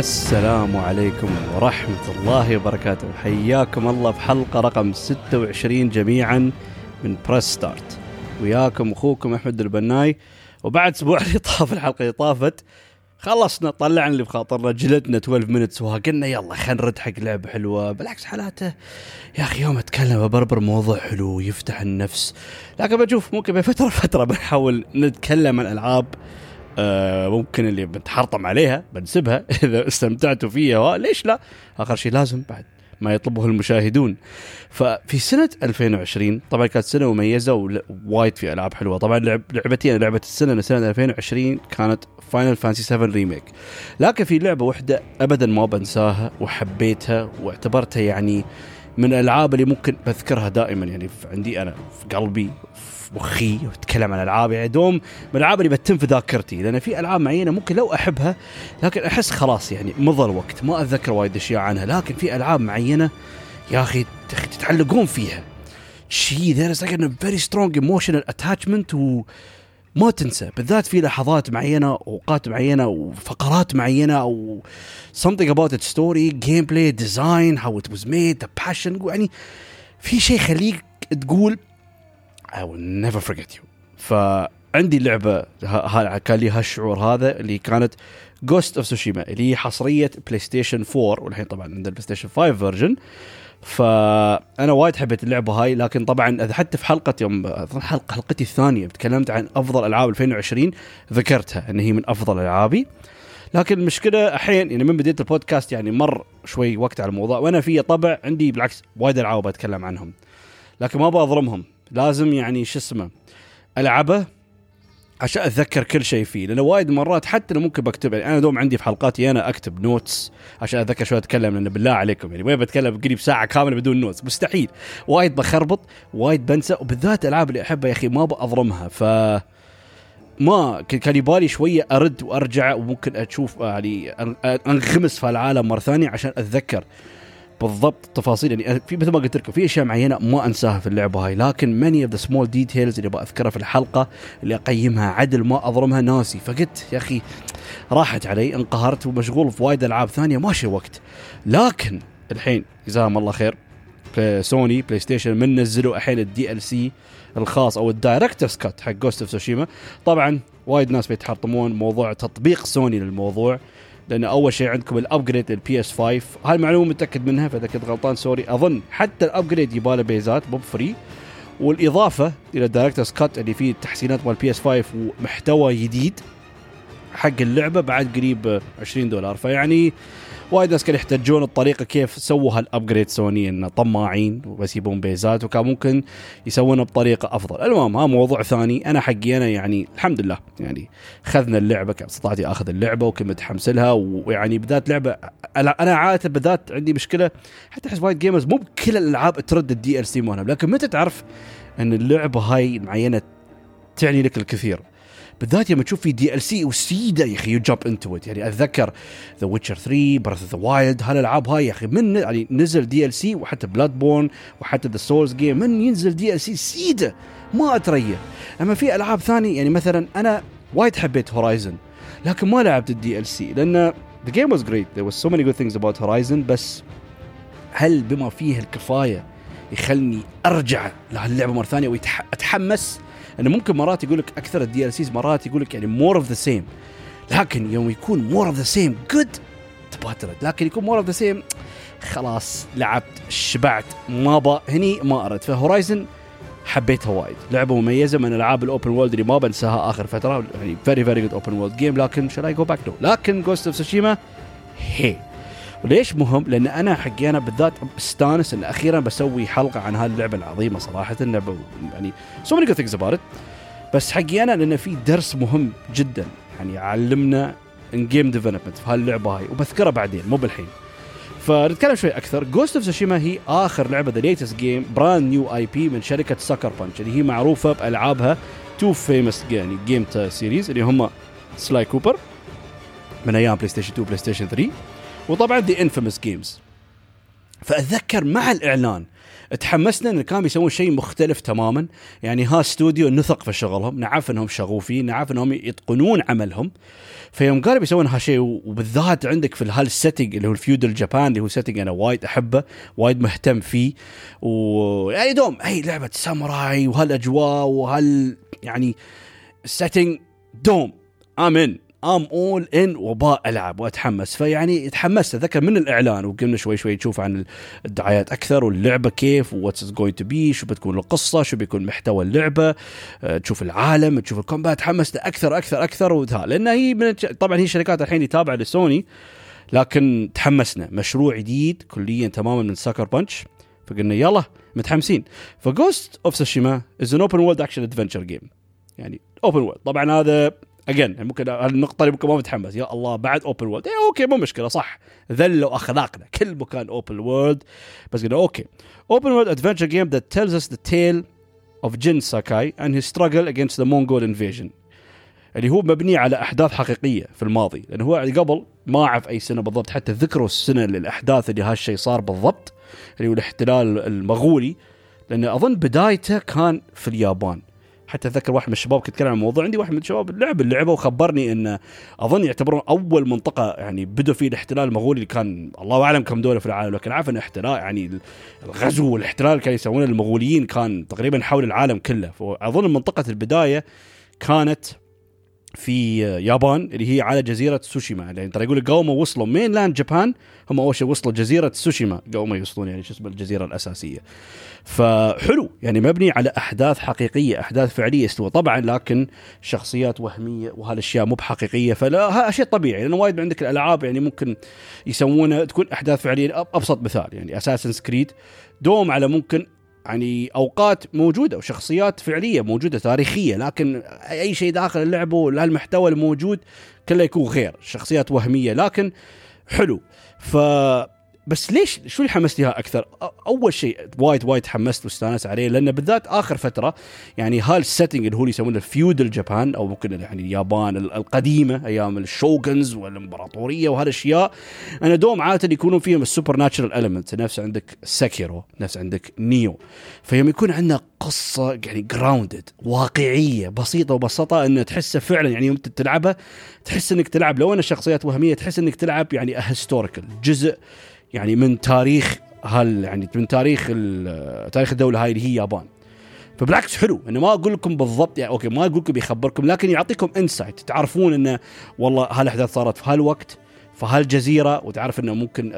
السلام عليكم ورحمة الله وبركاته. حياكم الله في حلقة رقم 26 جميعا من Press Start وياكم أخوكم أحمد البناي. وبعد أسبوع اللي طاف الحلقة اللي طافت خلصنا طلعنا اللي بخاطرنا جلدنا 12 Minutes وقلنا يلا خلينا نرد حق لعبة حلوة. بالعكس حالاته يا أخي يوم أتكلم ببربر موضوع حلو يفتح النفس. لكن بشوف ممكن بفترة فترة بنحاول نتكلم عن ألعاب آه ممكن اللي بنتحرطم عليها بنسبها إذا استمتعتوا فيها ليش لا؟ آخر شيء لازم بعد ما يطلبه المشاهدون. ففي سنة 2020 طبعا كانت سنة مميزة ووايد في ألعاب حلوة. طبعا لعب لعبتي أنا لعبة السنة سنة 2020 كانت Final Fantasy 7 Remake لكن في لعبة واحدة أبدا ما بنساها وحبيتها واعتبرتها يعني من الألعاب اللي ممكن بذكرها دائما. يعني عندي أنا في قلبي مخي واتكلم عن ألعاب يعني دوم الألعاب اللي بتم في ذاكرتي لأن في ألعاب معينة ممكن لو أحبها لكن أحس خلاص يعني مضى الوقت ما أتذكر وايد أشياء عنها لكن في ألعاب معينة يا أخي تتعلقون فيها. شيء there is very strong emotional attachment و ما تنسى. بالذات في لحظات معينة أوقات معينة وفقرات معينة أو something about its story gameplay design how it was made the passion يعني في شيء يخليك تقول I will never forget you. فعندي لعبة كان لي هالشعور هذا اللي كانت Ghost of Tsushima اللي هي حصرية PlayStation 4 والحين طبعا عندنا ال PlayStation 5 version فأنا وايد حبيت اللعبة هاي لكن طبعا حتى في حلقة يوم حلقة حلقتي الثانية تكلمت عن أفضل ألعاب 2020 ذكرتها إن هي من أفضل ألعابي. لكن المشكلة الحين يعني من بديت البودكاست يعني مر شوي وقت على الموضوع وأنا في طبع عندي بالعكس وايد ألعاب بتكلم عنهم. لكن ما بظلمهم لازم يعني شو اسمه ألعبه عشان أتذكر كل شيء فيه لأنه وايد مرات حتى لو ممكن بكتب يعني أنا دوم عندي في حلقاتي أنا أكتب notes عشان أتذكر شو أتكلم لأنه بالله عليكم يعني وين بتكلم قريب ساعة كاملة بدون notes مستحيل. وايد بخربط وايد بنسى وبالذات الالعاب اللي أحبها يا أخي ما بأظلمها ف ما كان يبالي شوية أرد وأرجع وممكن أشوف يعني أنغمس في العالم مرة ثانية عشان أتذكر. بالضبط التفاصيل يعني في مثل ما قلت لكم في أشياء معينة ما أنساها في اللعبة هاي لكن many of the small details اللي بذكرها في الحلقة اللي أقيمها عدل ما أظلمها ناسي. فقلت يا أخي راحت علي انقهرت ومشغول في وايد ألعاب ثانية ماشي وقت. لكن الحين جزاهم الله خير Sony PlayStation من نزلوا الحين ال DLC الخاص أو ال Director's Cut حق Ghost of Tsushima طبعا وايد ناس بيتحطمون موضوع تطبيق سوني للموضوع. لأن أول شيء عندكم ال upgrade ال PS 5 هاي المعلومة متأكد منها فإذا كنت غلطان sorry. أظن حتى ال upgrade يباله بيزات مو free والإضافة إلى ال Director's Cut اللي فيه تحسينات مال PS 5 ومحتوى جديد حق اللعبة بعد قريب 20 دولار. فيعني وايد ناس كانوا يحتجون الطريقة كيف سووا هال upgrade Sony إنه طماعين وبس يبون بيزات وكان ممكن يسوونها بطريقة أفضل. المهم ها موضوع ثاني. أنا حقي أنا يعني الحمد لله يعني خذنا اللعبة كان استطعت أخذ اللعبة وكنت متحمس لها ويعني بالذات لعبة أنا عادة بالذات عندي مشكلة حتى أحس وايد gamers مو بكل الألعاب ترد ال DLC مالها لكن متى تعرف إن اللعبة هاي معينة تعني لك الكثير؟ بالذات لما تشوف في DLC وسيدة يا أخي you into يعني أتذكر The Witcher 3 Breath of the Wild هالالعاب هاي يا أخي من يعني نزل DLC وحتى Bloodborne وحتى the Souls game من ينزل DLC سيدة؟ ما اتريا أما في ألعاب ثانية يعني مثلا أنا وايد حبيت Horizon لكن ما لعبت ال DLC لأن the game was great. There was so many good things about بس هل بما فيه الكفاية يخلني أرجع لهاللعبة مرة ثانية واتحمس إنه ممكن مرات يقول لك أكثر ال DLCs مرات يقول لك يعني more of the same لكن يوم يكون more of the same good تبغى لكن يكون more of the same خلاص لعبت شبعت ما با هني ما أرد. ف Horizon حبيتها وايد. لعبة مميزة من ألعاب ال open world اللي ما بنساها آخر فترة. يعني very very good open world game لكن شال اي جو باك لكن Ghost of Tsushima هي وليش مهم؟ لأن أنا حقي أنا بالذات استانس إن أخيرا بسوي حلقة عن هاللعبة العظيمة صراحة اللعبه يعني so many things about بس حقي أنا لأن في درس مهم جدا يعني علمنا ان game development في هاللعبة هاي وبذكرها بعدين مو بالحين. فنتكلم شوي أكثر. Ghost of Tsushima هي آخر لعبة the latest game brand new IP من شركة Sucker Punch اللي هي معروفة بألعابها two famous يعني game series اللي هم Sly Cooper من أيام PlayStation 2 PlayStation 3 وطبعا the Infamous games فأتذكر مع الإعلان تحمسنا إن كانوا بيسوون شيء مختلف تماما. يعني ها استوديو نثق في شغلهم نعرف إنهم شغوفين نعرف إنهم يتقنون عملهم. فيوم قالوا بيسوون هالشيء وبالذات عندك في هال setting اللي هو ال feudal Japan اللي هو setting أنا وايد أحبه وايد مهتم فيه. ويعني دوم أي لعبة ساموراي وهالأجواء وهال يعني سيتنج دوم امن ام اول ان وباء ألعب وأتحمس. فيعني تحمست. أتذكر من الإعلان وقمنا شوي شوي نشوف عن الدعايات أكثر واللعبة كيف واتس جوينت تو بي شو بتكون القصة شو بيكون محتوى اللعبة أه تشوف العالم تشوف الكومبات. تحمست أكثر أكثر أكثر وذا لأن هي من طبعا هي شركات الحين تابعه لسوني لكن تحمسنا. مشروع جديد كليا تماما من Sucker Punch فقلنا يلا متحمسين. ف Ghost of Tsushima is an open world action adventure game يعني open world طبعا هذا again يعني ممكن النقطة اللي ممكن ما متحمس يا الله بعد open world إيه okay مو مشكلة صح. ذلوا أخلاقنا. كل مكان open world بس قلنا okay. open world adventure game that tells us the tale of Jin Sakai and his struggle against the Mongol invasion اللي هو مبني على أحداث حقيقية في الماضي. لأنه هو قبل ما أعرف أي سنة بالضبط حتى ذكروا السنة للأحداث اللي هالشيء صار بالضبط اللي هو الاحتلال المغولي. لأن أظن بدايته كان في اليابان. حتى أتذكر واحد من الشباب كنت أتكلم عن الموضوع عندي واحد من الشباب لعب اللعبة وخبرني انه أظن يعتبرون أول منطقة يعني بدوا فيه الاحتلال المغولي اللي كان الله أعلم كم دولة في العالم لكن عارف ان احتلال يعني الغزو والاحتلال اللي كانوا يسوونه المغوليين كان تقريبا حول العالم كله. فأظن منطقة البداية كانت في يابان اللي هي على جزيرة سوشيما يعني ترى يقول قوم وصلوا mainland Japan هم أول شيء وصلوا جزيرة سوشيما قبل ما يوصلون يعني شو اسمه الجزيرة الأساسية. فحلو يعني مبني على أحداث حقيقية أحداث فعلية استوى. طبعا لكن شخصيات وهمية وهالأشياء مو بحقيقية. فلا شيء طبيعي لأنه وايد عندك الألعاب يعني ممكن يسوونها تكون أحداث فعلية. أبسط مثال يعني Assassin's Creed دوم على ممكن يعني أوقات موجودة وشخصيات فعلية موجودة تاريخية لكن أي شيء داخل اللعبة المحتوى الموجود كله يكون غير شخصيات وهمية لكن حلو. ف بس ليش شو اللي حمستني أكثر؟ أول شيء وايد وايد تحمست واستانست عليه لأن بالذات آخر فترة يعني هال setting اللي هو اللي يسمونه ال feudal Japan أو ممكن يعني اليابان القديمة أيام ال shoguns والإمبراطورية وهالأشياء أنا دوم عادة يكونون فيهم ال supernatural element نفس عندك Sekiro نفس عندك Nioh فيوم يكون عندنا قصة يعني grounded واقعية بسيطة وبساطة انه تحسه فعلا يعني يوم تلعبها تحس إنك تلعب لو أنا شخصيات وهمية تحس إنك تلعب يعني historical جزء يعني من تاريخ هال يعني من تاريخ تاريخ الدولة هاي اللي هي اليابان فبالعكس حلو انه ما أقول لكم بالضبط يعني okay ما أقول لكم يخبركم لكن يعطيكم insight تعرفون إنه والله هالأحداث صارت في هالوقت في هالجزيرة وتعرف إنه ممكن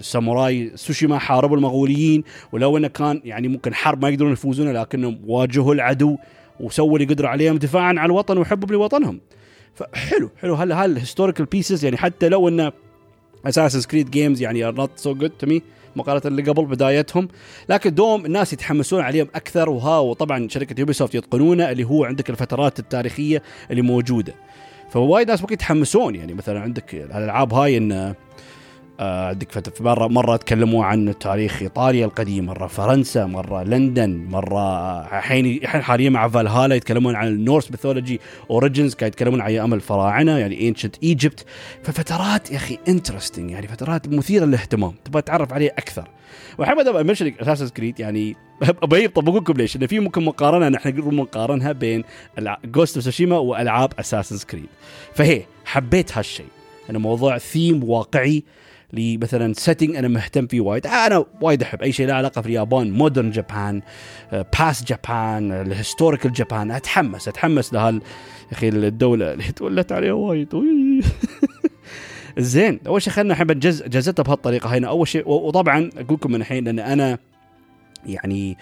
الساموراي سوشيما حاربوا المغوليين ولو إنه كان يعني ممكن حرب ما يقدرون يفوزون لكنهم واجهوا العدو وسووا اللي قدروا عليهم دفاعا عن الوطن وحبا لوطنهم فحلو حلو هل هال historical pieces يعني حتى لو إنه Assassin's Creed games يعني are not so good to me مقارنة اللي قبل بدايتهم. لكن دوم الناس يتحمسون عليهم أكثر. وها وطبعا شركة Ubisoft يتقنونه اللي هو عندك الفترات التاريخية اللي موجودة. فوايد ناس ممكن يتحمسون. يعني مثلا عندك الألعاب هاي إن عندك في مره مرة تكلموا عن تاريخ إيطاليا القديم مرة فرنسا مرة لندن مرة الحين الحين حاليا مع فالهالا يتكلمون عن ال Norse mythology Origins قاعد يتكلمون عن أيام الفراعنه يعني ancient Egypt ففترات يا أخي interesting يعني فترات مثيرة للاهتمام. تبغى تتعرف عليه أكثر. وحمد أبغى أمشي Assassin's Creed يعني ابي بقول لكم ليش؟ انه في ممكن مقارنة نحن نقدر نقارنها بين Ghost of Tsushima وألعاب Assassin's Creed فهي حبيت هالشيء. انه موضوع ثيم واقعي. لمثلا setting أنا مهتم فيه وايد. أنا وايد أحب أي شيء له علاقة في اليابان modern Japan past Japan ال historical Japan أتحمس أتحمس لهال يا أخي الدولة اللي تولت عليها وايد. زين أول شيء خلينا احب جز جزتها بهالطريقة هنا. أول شيء وطبعا أقول لكم من الحين لأن أنا يعني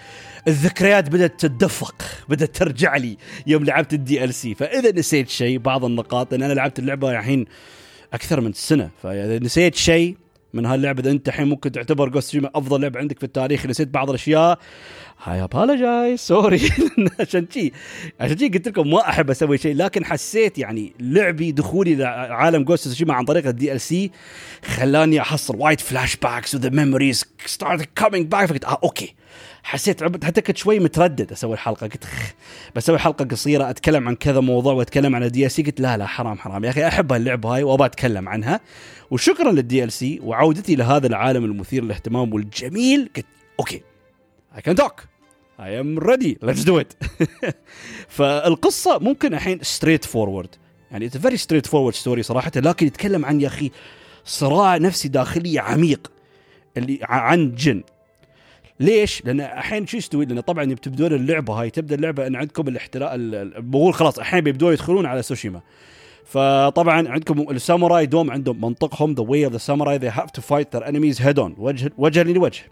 الذكريات بدأت تتدفق بدأت ترجع لي يوم لعبت ال DLC فإذا نسيت شيء بعض النقاط لأن أنا لعبت اللعبة الحين أكثر من سنة. فإذا نسيت شيء من هاللعبة إذا أنت الحين ممكن تعتبر Ghost أفضل لعبة عندك في التاريخ نسيت بعض الأشياء هاي apologize sorry عشان شي عشان شي قلت لكم ما أحب أسوي شيء لكن حسيت يعني لعبي دخولي لعالم Ghost Tsushima عن طريق ال DLC خلاني أحصل وايد flashbacks و the memories start coming back فقلت آه okay. حسيت حتى كنت شوي متردد أسوي الحلقة. قلت بسوي حلقة قصيرة أتكلم عن كذا موضوع وأتكلم عن ال DLC قلت لا لا حرام حرام. يا أخي أحب هاللعبه هاي وأبى أتكلم عنها. وشكرا لل DLC وعودتي لهذا العالم المثير للاهتمام والجميل. قلت okay. I can talk. I am ready. Let's do it. فالقصة ممكن الحين straight forward يعني a very straight forward story صراحة لكن يتكلم عن يا أخي صراع نفسي داخلي عميق اللي عن جن. ليش؟ لأن الحين شو يستوي؟ لأن طبعا بتبدون اللعبة هاي تبدأ اللعبة إن عندكم الاحتلال المغول خلاص الحين بيبدون يدخلون على سوشيما. فطبعا عندكم الساموراي دوم عندهم منطقهم the way of the samurai they have to fight their enemies head on وجه وجها لوجه.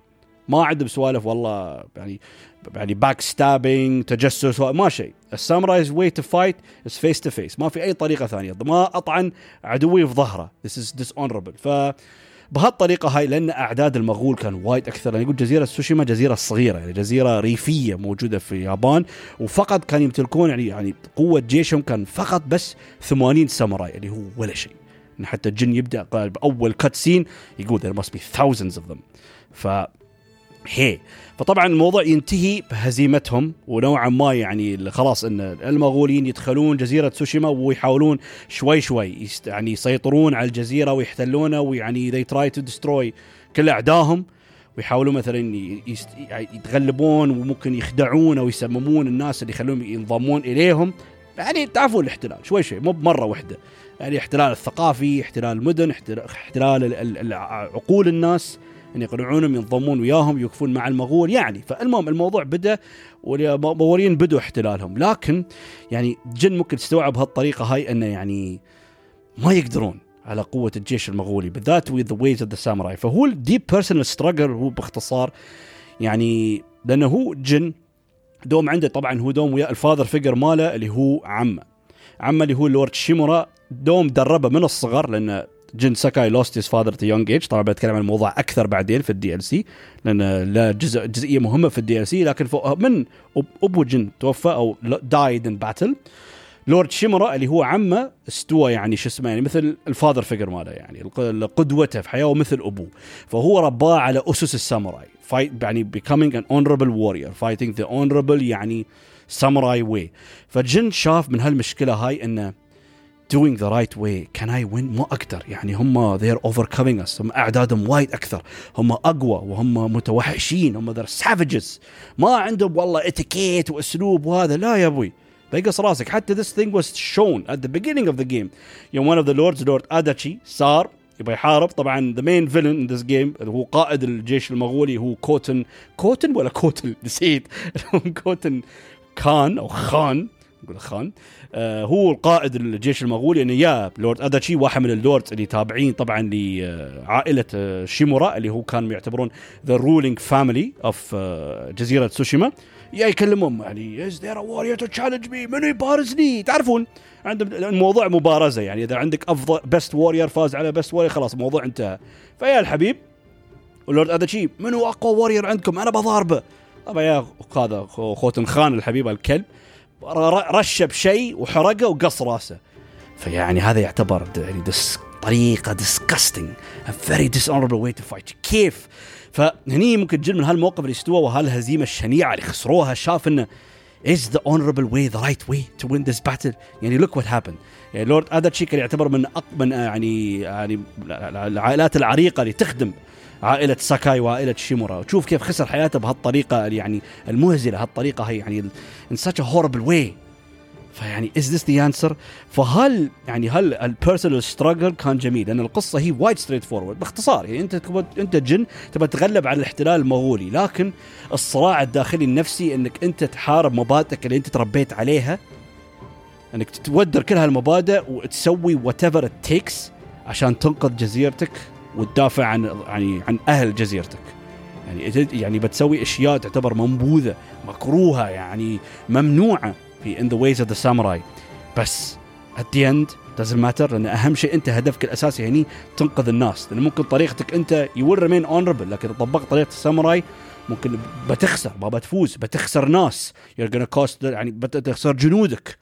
ما عندهم سوالف والله يعني يعني backstabbing تجسس ما شيء. ال samurai's way to fight is face to face ما في أي طريقة ثانية. ما أطعن عدوي في ظهره. this is dishonorable ف بهالطريقة هاي لأن أعداد المغول كان وايد أكثر. يعني يقول جزيرة سوشيما جزيرة صغيرة يعني جزيرة ريفية موجودة في اليابان وفقط كانوا يمتلكون يعني يعني قوة جيشهم كان فقط بس 80 ساموراي اللي هو ولا شيء. حتى الجن يبدأ بأول cutscene يقول there must be thousands of them. ف هي. فطبعا الموضوع ينتهي بهزيمتهم ونوعا ما يعني خلاص إن المغوليين يدخلون جزيرة سوشيما ويحاولون شوي شوي يعني يسيطرون على الجزيرة ويحتلونها ويعني they try to destroy كل أعدائهم. ويحاولون مثلا يست... يتغلبون وممكن يخدعون أو يسممون الناس اللي يخلون ينضمون إليهم. يعني تعرفون الاحتلال شوي شوي مو بمرة واحدة. يعني احتلال الثقافي احتلال المدن احتلال عقول الناس. أن يقنعونهم ينضمون وياهم يوقفون مع المغول. يعني فالمهم الموضوع بدأ والمغوليين بدوا احتلالهم. لكن يعني جن ممكن تستوعب هالطريقه هاي أنه يعني ما يقدرون على قوة الجيش المغولي بالذات the ways of the samurai. فهو ال deep personal struggle هو باختصار يعني لأنه هو جن دوم عنده طبعا هو دوم ويا ال father figure ماله اللي هو عمه. عمه اللي هو لورد شيمورا دوم دربه من الصغر لأنه جن ساكاي lost his father to young age. طبعا بتكلم عن الموضوع أكثر بعدين في ال DLC لأن لا جزء جزئية مهمة في ال DLC لكن من أبو جن توفى أو died in battle lord شيمورا اللي هو عمه استوى يعني شو اسمه يعني مثل ال father figure ماله يعني قدوته في حياته ومثل أبوه. فهو رباه على أسس ال samurai fight يعني becoming an honorable warrior fighting the honorable يعني samurai way فجن شاف من هالمشكلة هاي إنه doing the right way. Can I win? ما أقدر. يعني هم they are overcoming us. هم أعدادهم وايد أكثر. هم أقوى وهم متوحشين. هم they're savages. ما عندهم والله اتيكيت وأسلوب وهذا. لا يا أبوي. بيقص راسك. حتى this thing was shown at the beginning of the game. يوم one of the lords lord اداتشي صار يبغى يحارب. طبعا the main villain in this game هو قائد الجيش المغولي هو كوتن. كوتن ولا كوتل نسيت. كوتن كان أو خان. نقول خان. آه هو القائد الجيش المغولي يعني يا لورد أداتشي واحد من ال lords اللي تابعين طبعا لعائلة آه شيمورا اللي هو كان يعتبرون the ruling family of جزيرة سوشيما. يا يكلمهم يعني is there a warrior to challenge me منو يبارزني؟ تعرفون عندهم الموضوع مبارزة يعني إذا عندك أفضل best warrior فاز على best warrior خلاص الموضوع انتهى. فيا الحبيب ولورد أداتشي منو أقوى warrior عندكم؟ أنا بضاربه. طبعا يا هذا خوتن خان الحبيب الكلب رشه بشيء وحرقه وقص راسه. فيعني هذا يعتبر يعني this طريقة disgusting. A very dishonorable way to fight. كيف؟ فهني ممكن جن من هالموقف اللي استوى وهالهزيمة الشنيعة اللي خسروها شاف إنه is the honorable way the right way to win this battle يعني look what happened. يعني لورد اداتشي كان يعتبر من من يعني يعني العائلات العريقة اللي تخدم عائلة ساكاي وعائلة شيمورا. وتشوف كيف خسر حياته بهالطريقة يعني المهزلة هالطريقة هي يعني in such a horrible way. فيعني is this the answer فهل يعني هل ال personal struggle كان جميل لأن القصة هي وايد straightforward باختصار يعني أنت أنت جن تبى تتغلب على الاحتلال المغولي لكن الصراع الداخلي النفسي إنك أنت تحارب مبادئك اللي أنت تربيت عليها إنك تودر كل هالمبادئ وتسوي whatever takes عشان تنقذ جزيرتك. وتدافع عن يعني عن أهل جزيرتك. يعني يعني بتسوي أشياء تعتبر منبوذة مكروهة يعني ممنوعة في in the ways of the samurai بس at the end doesn't matter لأن أهم شيء أنت هدفك الأساسي هني تنقذ الناس. لأن ممكن طريقتك أنت you will remain honorable لكن طبقت طريقة الساموراي ممكن بتخسر ما بتفوز بتخسر ناس. Gonna يعني بتخسر جنودك.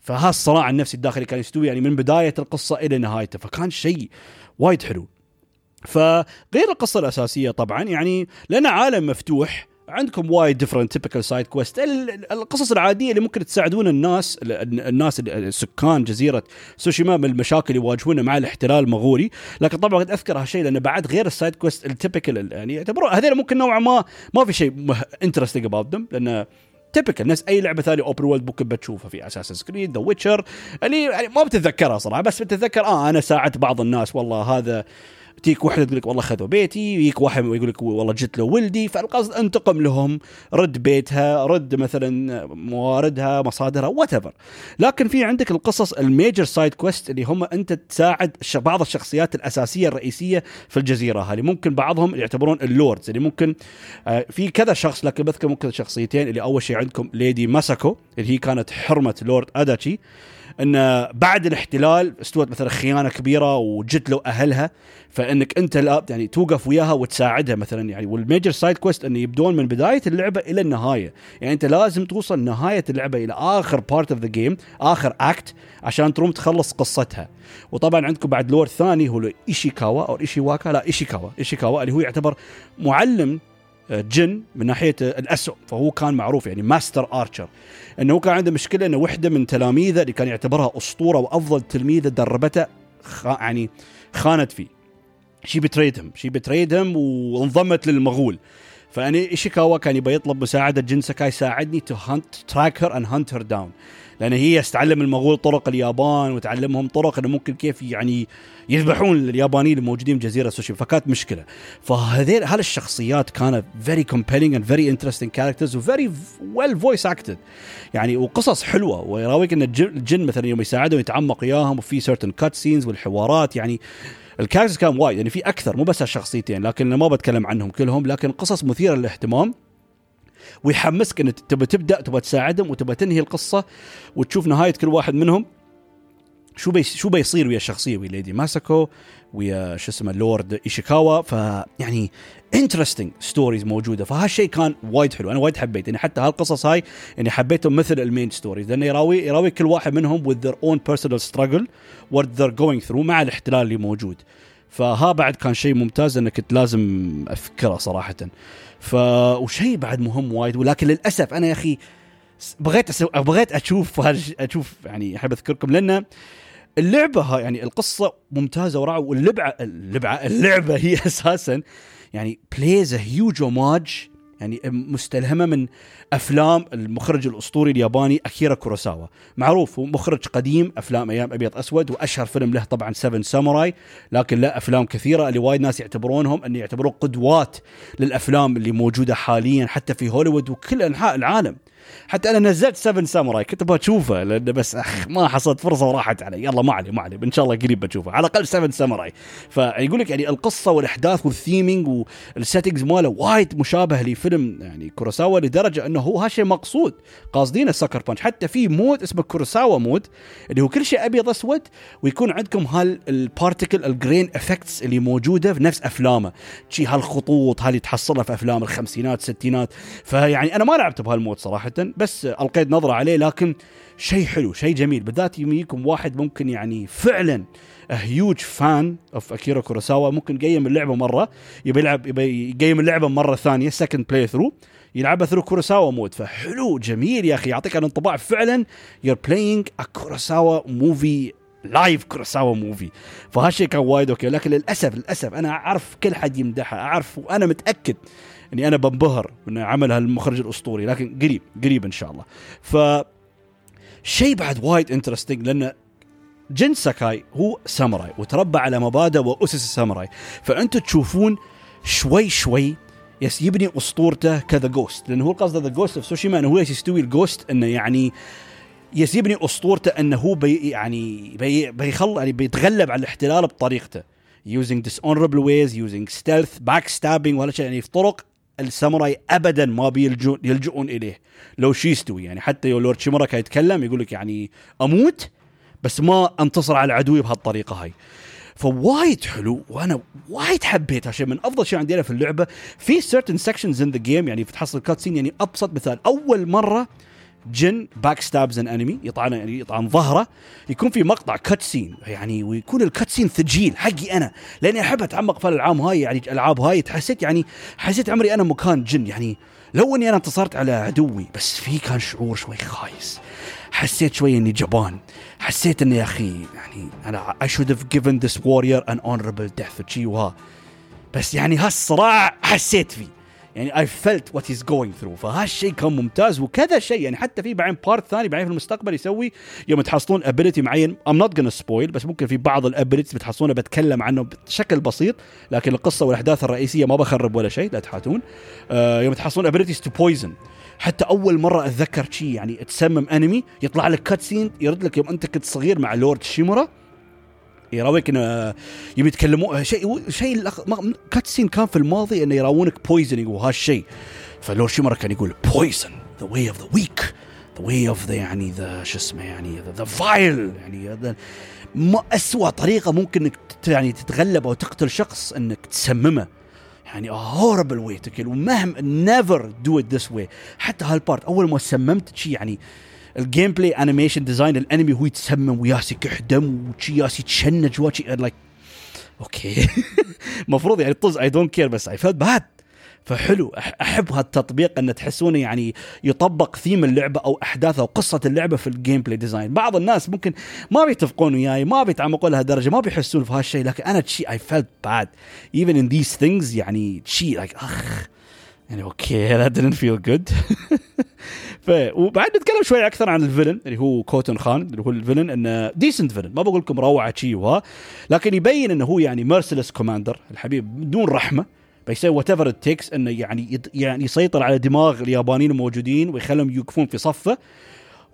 فها الصراع النفسي الداخلي كان يستوي يعني من بداية القصة إلى نهايته. فكان شيء وايد حلو. فغير القصة الأساسية طبعا يعني لنا عالم مفتوح عندكم وايد different typical side quest القصص العادية اللي ممكن تساعدون الناس الناس سكان جزيرة سوشيما من المشاكل اللي يواجهونها مع الاحتلال المغولي. لكن طبعا قد أذكر هالشيء لأنه بعد غير ال side quest ال typical يعني يعتبرون هذول ممكن نوعا ما ما في شيء interesting about them لأنه typical نفس أي لعبة ثانية open world ممكن بتشوفها في Assassin's Creed The Witcher اللي يعني ما بتتذكرها صراحة بس بتتذكر آه أنا ساعدت بعض الناس والله هذا تيك وحده تقول لك والله خذوا بيتي يجيك واحد يقول لك والله جتلوا ولدي فالقصد انتقم لهم رد بيتها رد مثلا مواردها مصادرها what لكن في عندك القصص ال major side quest اللي هم أنت تساعد بعض الشخصيات الأساسية الرئيسية في الجزيرة هذه. ممكن بعضهم يعتبرون ال lords اللي ممكن آه، في كذا شخص لكن بذكر ممكن شخصيتين اللي أول شيء عندكم lady ماساكو اللي هي كانت حرمة لورد اداتشي انه بعد الاحتلال استوت مثلا خيانة كبيرة وجتلوا أهلها فإنك أنت لا يعني توقف وياها وتساعدها مثلا. يعني وال major side quest انه يبدون من بداية اللعبة إلى النهاية. يعني أنت لازم توصل نهاية اللعبة إلى آخر part of the game آخر act عشان تروم تخلص قصتها. وطبعا عندكم بعد لور ثاني هو إيشيكاوا أو إيشيواكا لا إيشيكاوا. إيشيكاوا اللي هو يعتبر معلم جن من ناحية الاسهم فهو كان معروف يعني master archer. إنه كان عنده مشكلة إنه وحدة من تلاميذه اللي كان يعتبرها أسطورة وأفضل تلميذة دربته خ... يعني خانت فيه. she betrayed them she betrayed them وانضمت للمغول. فاني ايشيكاوا كان يبغى يطلب مساعدة جن ساكاي ساعدني to hunt track her and hunt her down لأن هي تتعلم المغول طرق اليابان وتعلمهم طرق إنه ممكن كيف يعني يذبحون اليابانيين الموجودين بجزيره سوشيما فكانت مشكلة. فهذيل هالشخصيات كانت very compelling and very interesting characters و very well voice acted يعني وقصص حلوة ويراويك إن الجن مثلا يوم يساعدهم يتعمق وياهم وفي certain cutscenes والحوارات يعني ال characters كان وايد يعني في أكثر مو بس هالشخصيتين لكن أنا ما بتكلم عنهم كلهم لكن قصص مثيرة للاهتمام. ويحمسك إنك تبى تبدأ تبى تساعدهم وتبى تنهي القصة وتشوف نهاية كل واحد منهم. شو بي شو بيصير ويا الشخصية؟ ويا Lady ماساكو ويا شو اسمه لورد ايشيكاوا فيعني interesting stories موجودة. فهالشيء كان وايد حلو. أنا وايد حبيت. يعني حتى هالقصص هاي يعني حبيتهم مثل ال main stories لأنه يراوي يراوي كل واحد منهم with their own personal struggle what they're going through مع الاحتلال اللي موجود. فها بعد كان شيء ممتاز إنك كنت لازم أفكره صراحة. ف وشيء بعد مهم وايد ولكن للأسف أنا يا أخي بغيت أسو... بغيت أشوف أشوف يعني أحب أذكركم لأن اللعبة ها يعني القصة ممتازة ورائعة واللعبه اللعبه اللعبة هي أساسا يعني pays huge homage يعني مستلهمة من أفلام المخرج الأسطوري الياباني أكيرا كوروساوا. معروف هو مخرج قديم أفلام أيام أبيض أسود وأشهر فيلم له طبعا 7 ساموراي لكن له أفلام كثيرة اللي وايد ناس يعتبرونهم أن يعتبرون قدوات للأفلام اللي موجودة حاليا حتى في هوليوود وكل أنحاء العالم. حتى أنا نزلت 7 ساموراي كنت أبغى أشوفه لأنه بس أخ ما حصلت فرصة وراحت علي. يلا ما علي ما علي. إن شاء الله قريب بشوفه. على الأقل 7 ساموراي. فيقول لك يعني القصة والأحداث وال theming وال settings ماله وايد مشابه لفيلم يعني كوروساوا لدرجة إنه هو هالشيء مقصود. قاصدين ال Sucker Punch حتى في mode اسمه كوروساوا mode اللي هو كل شيء أبيض أسود ويكون عندكم هال particle ال grain effects اللي موجودة في نفس أفلامه. شي هالخطوط هذه تحصلها في أفلام الخمسينات الستينات فيعني أنا ما لعبت بهال mode صراحة. بس ألقيت نظرة عليه لكن شيء حلو شيء جميل. بالذات يجيكم واحد ممكن يعني فعلا huge fan of اكيرا كوروساوا ممكن يقيم اللعبة مرة يبي يلعب يبي يقيم اللعبة مرة ثانية second playthrough يلعبها through Kurosawa mode فحلو جميل يا أخي يعطيك الانطباع. فعلا you're playing a movie live Kurosawa movie فهالشيء كان وايد okay لكن للأسف للأسف أنا أعرف كل حد يمدحها أعرف وأنا متأكد اني أنا بنبهر من عمل هالمخرج الأسطوري لكن قريب قريب إن شاء الله. ف شيء بعد وايد interesting لأن جن ساكاي هو ساموراي وتربى على مبادئ وأسس الساموراي فانتم تشوفون شوي شوي يس يبني أسطورته ك the Ghost لأنه هو القصد the Ghost of Tsushima إنه هو يستوي ال Ghost إنه يعني يس يبني أسطورته إنه هو بي يعني بي بيخل يعني بيتغلب على الاحتلال بطريقته. Using dishonorable ways using stealth backstabbing ولا شيء يعني في طرق الساموراي ابدا ما بيلجؤون يلجؤون إليه. لو شي يستوي يعني حتى لو لورد شيمورا كان يتكلم يقول لك يعني أموت بس ما أنتصر على عدوي بهالطريقة هاي. فوايد حلو وأنا وايد حبيت هالشيء من أفضل شيء عندي في اللعبة في certain sections in the game يعني تحصل cutscene يعني أبسط مثال أول مرة جن backstabs an enemy يطعن يطعن ظهره. يكون في مقطع cutscene يعني ويكون ال cutscene ثقيل حقي أنا. لأني أحب أتعمق في الألعاب هاي يعني الألعاب هاي حسيت يعني حسيت عمري أنا مكان جن. يعني لو إني أنا انتصرت على عدوي بس في كان شعور شوي خايس. حسيت شوي إني جبان. حسيت إني يا أخي يعني أنا I should have given this an honorable death. وشي وها بس يعني هالصراع حسيت فيه. يعني I felt what he's going through. فهالشيء كان ممتاز. وكذا شيء يعني حتى في بعدين part ثاني بعدين في المستقبل يسوي يوم تحصلون ability معين. I'm not gonna spoil بس ممكن في بعض ال abilities بتحصلونه بتكلم عنه بشكل بسيط لكن القصة والأحداث الرئيسية ما بخرب ولا شيء لا تحاتون. آه يوم تحصلون abilities to poison حتى أول مرة أتذكر شيء يعني تسمم enemy يطلع لك cutscene يرد لك يوم أنت كنت صغير مع لورد شيمورا. يراويك إنه يبي يتكلمون شيء شيء cutscene كان في الماضي إنه يراونك poisoning وهالشيء فلور شيمر كان يقول poison the way of the weak the way of the يعني ذا شو اسمه يعني the vile يعني ما اسوء طريقة ممكن إنك يعني تتغلب أو تقتل شخص إنك تسممه. يعني horrible way to ومهما never do it this way حتى هال part أول ما سممت شيء يعني ال gameplay animation design ال enemy هو يتسمم وياس يكح دم وشي ياس يتشنج وشي like okay المفروض يعني طز I don't care بس I feel bad فحلو. أحب هالتطبيق إن تحسونه يعني يطبق ثيم اللعبة أو احداث أو قصة اللعبة في ال gameplay design بعض الناس ممكن ما بيتفقون وياي ما بيتعمقون لهالدرجة ما بيحسون في هالشيء لكن أنا تشي I felt bad even in these things يعني تشي like أخ. يعني okay that didn't feel good. ف وبعد نتكلم شوي أكثر عن ال villain اللي هو كوتن خان اللي هو ال villain إنه decent villain ما بقول لكم روعة شي وها لكن يبين إنه هو يعني merciless commander الحبيب بدون رحمة. بيسوي whatever it takes إنه يعني يعني يسيطر على دماغ اليابانيين الموجودين ويخليهم يوقفون في صفه.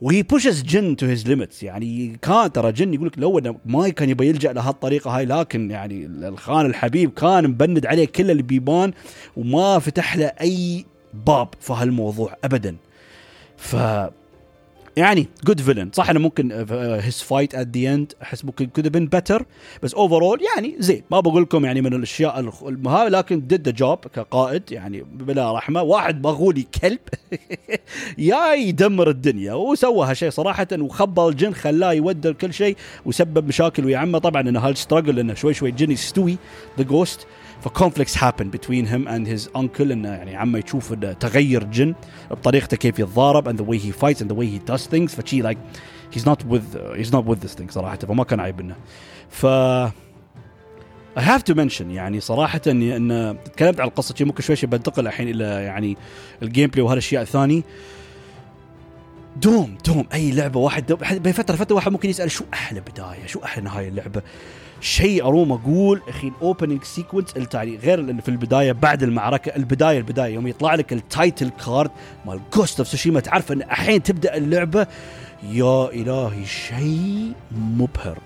و he pushes جن to his limits يعني كان ترى جن يقول لك لو إنه ما كان يبي يلجأ لهالطريقة هاي لكن يعني الخان الحبيب كان مبند عليه كل البيبان وما فتح له أي باب في هالموضوع ابدا. ف يعني good villain صح إنه ممكن his fight at the end أحس ممكن could've been better بس overall يعني زين. ما بقول لكم يعني من الأشياء هاي لكن did the job كقائد يعني بلا رحمة. واحد مغولي كلب يا يدمر الدنيا. وسوى هالشيء صراحة وخبى الجن خلاه يودر كل شيء وسبب مشاكل ويا عمه. طبعا إنه هالستراجل إنه شوي شوي الجن يستوي the ghost ف conflicts happen between him and his uncle انه يعني عمه يشوف تغير جن بطريقته كيف يتضارب and the way he fights and the way he does things فشي like he's not with he's not with this thing صراحة فما كان عيب منه ف I have to mention يعني صراحة اني إن تكلمت عن القصة ممكن شوي شوي بنتقل الحين إلى يعني ال gameplay وهالاشياء الثاني. دوم دوم أي لعبة واحد بفترة فترة واحد ممكن يسأل شو أحلى بداية شو أحلى نهاية اللعبة. شيء أروم أقول أخي ال opening sequence يعني غير اللي في البداية بعد المعركة البداية البداية يوم يطلع لك ال title card مال Ghost of Tsushima تعرف إن الحين تبدأ اللعبة؟ يا إلهي شيء مبهر.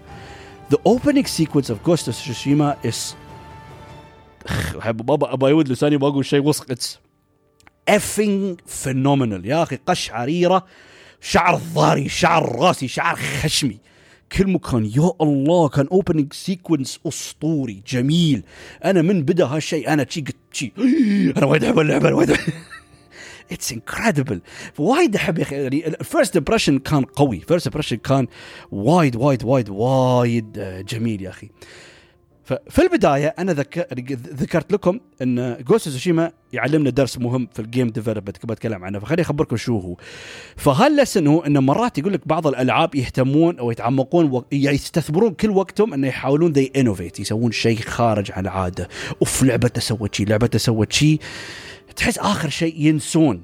The opening sequence of Ghost of Tsushima is بابا ابى يود لساني بقول شيء وسخ it's effing phenomenal. يا أخي قشعريره شعر ضاري شعر راسي شعر خشمي. كل مكان يا الله كان opening sequence أسطوري جميل. أنا من بدأ هالشيء أنا شي قلت شي أنا وايد أحب اللعبة أنا وايد it's incredible فوايد أحب يا أخي يعني ال first impression كان قوي first impression كان وايد وايد وايد وايد آه، جميل يا أخي. ففي البداية أنا ذكرت لكم إن Ghost Tsushima يعلمنا درس مهم في ال game development كنت بتكلم عنه. فخليني أخبركم شو هو. فهال lesson هو إن مرات يقول لك بعض الألعاب يهتمون أو يتعمقون و... يستثمرون كل وقتهم إنه يحاولون they innovate يسوون شيء خارج عن العادة. أوف لعبته سوت شيء لعبته سوت شيء تحس آخر شيء ينسون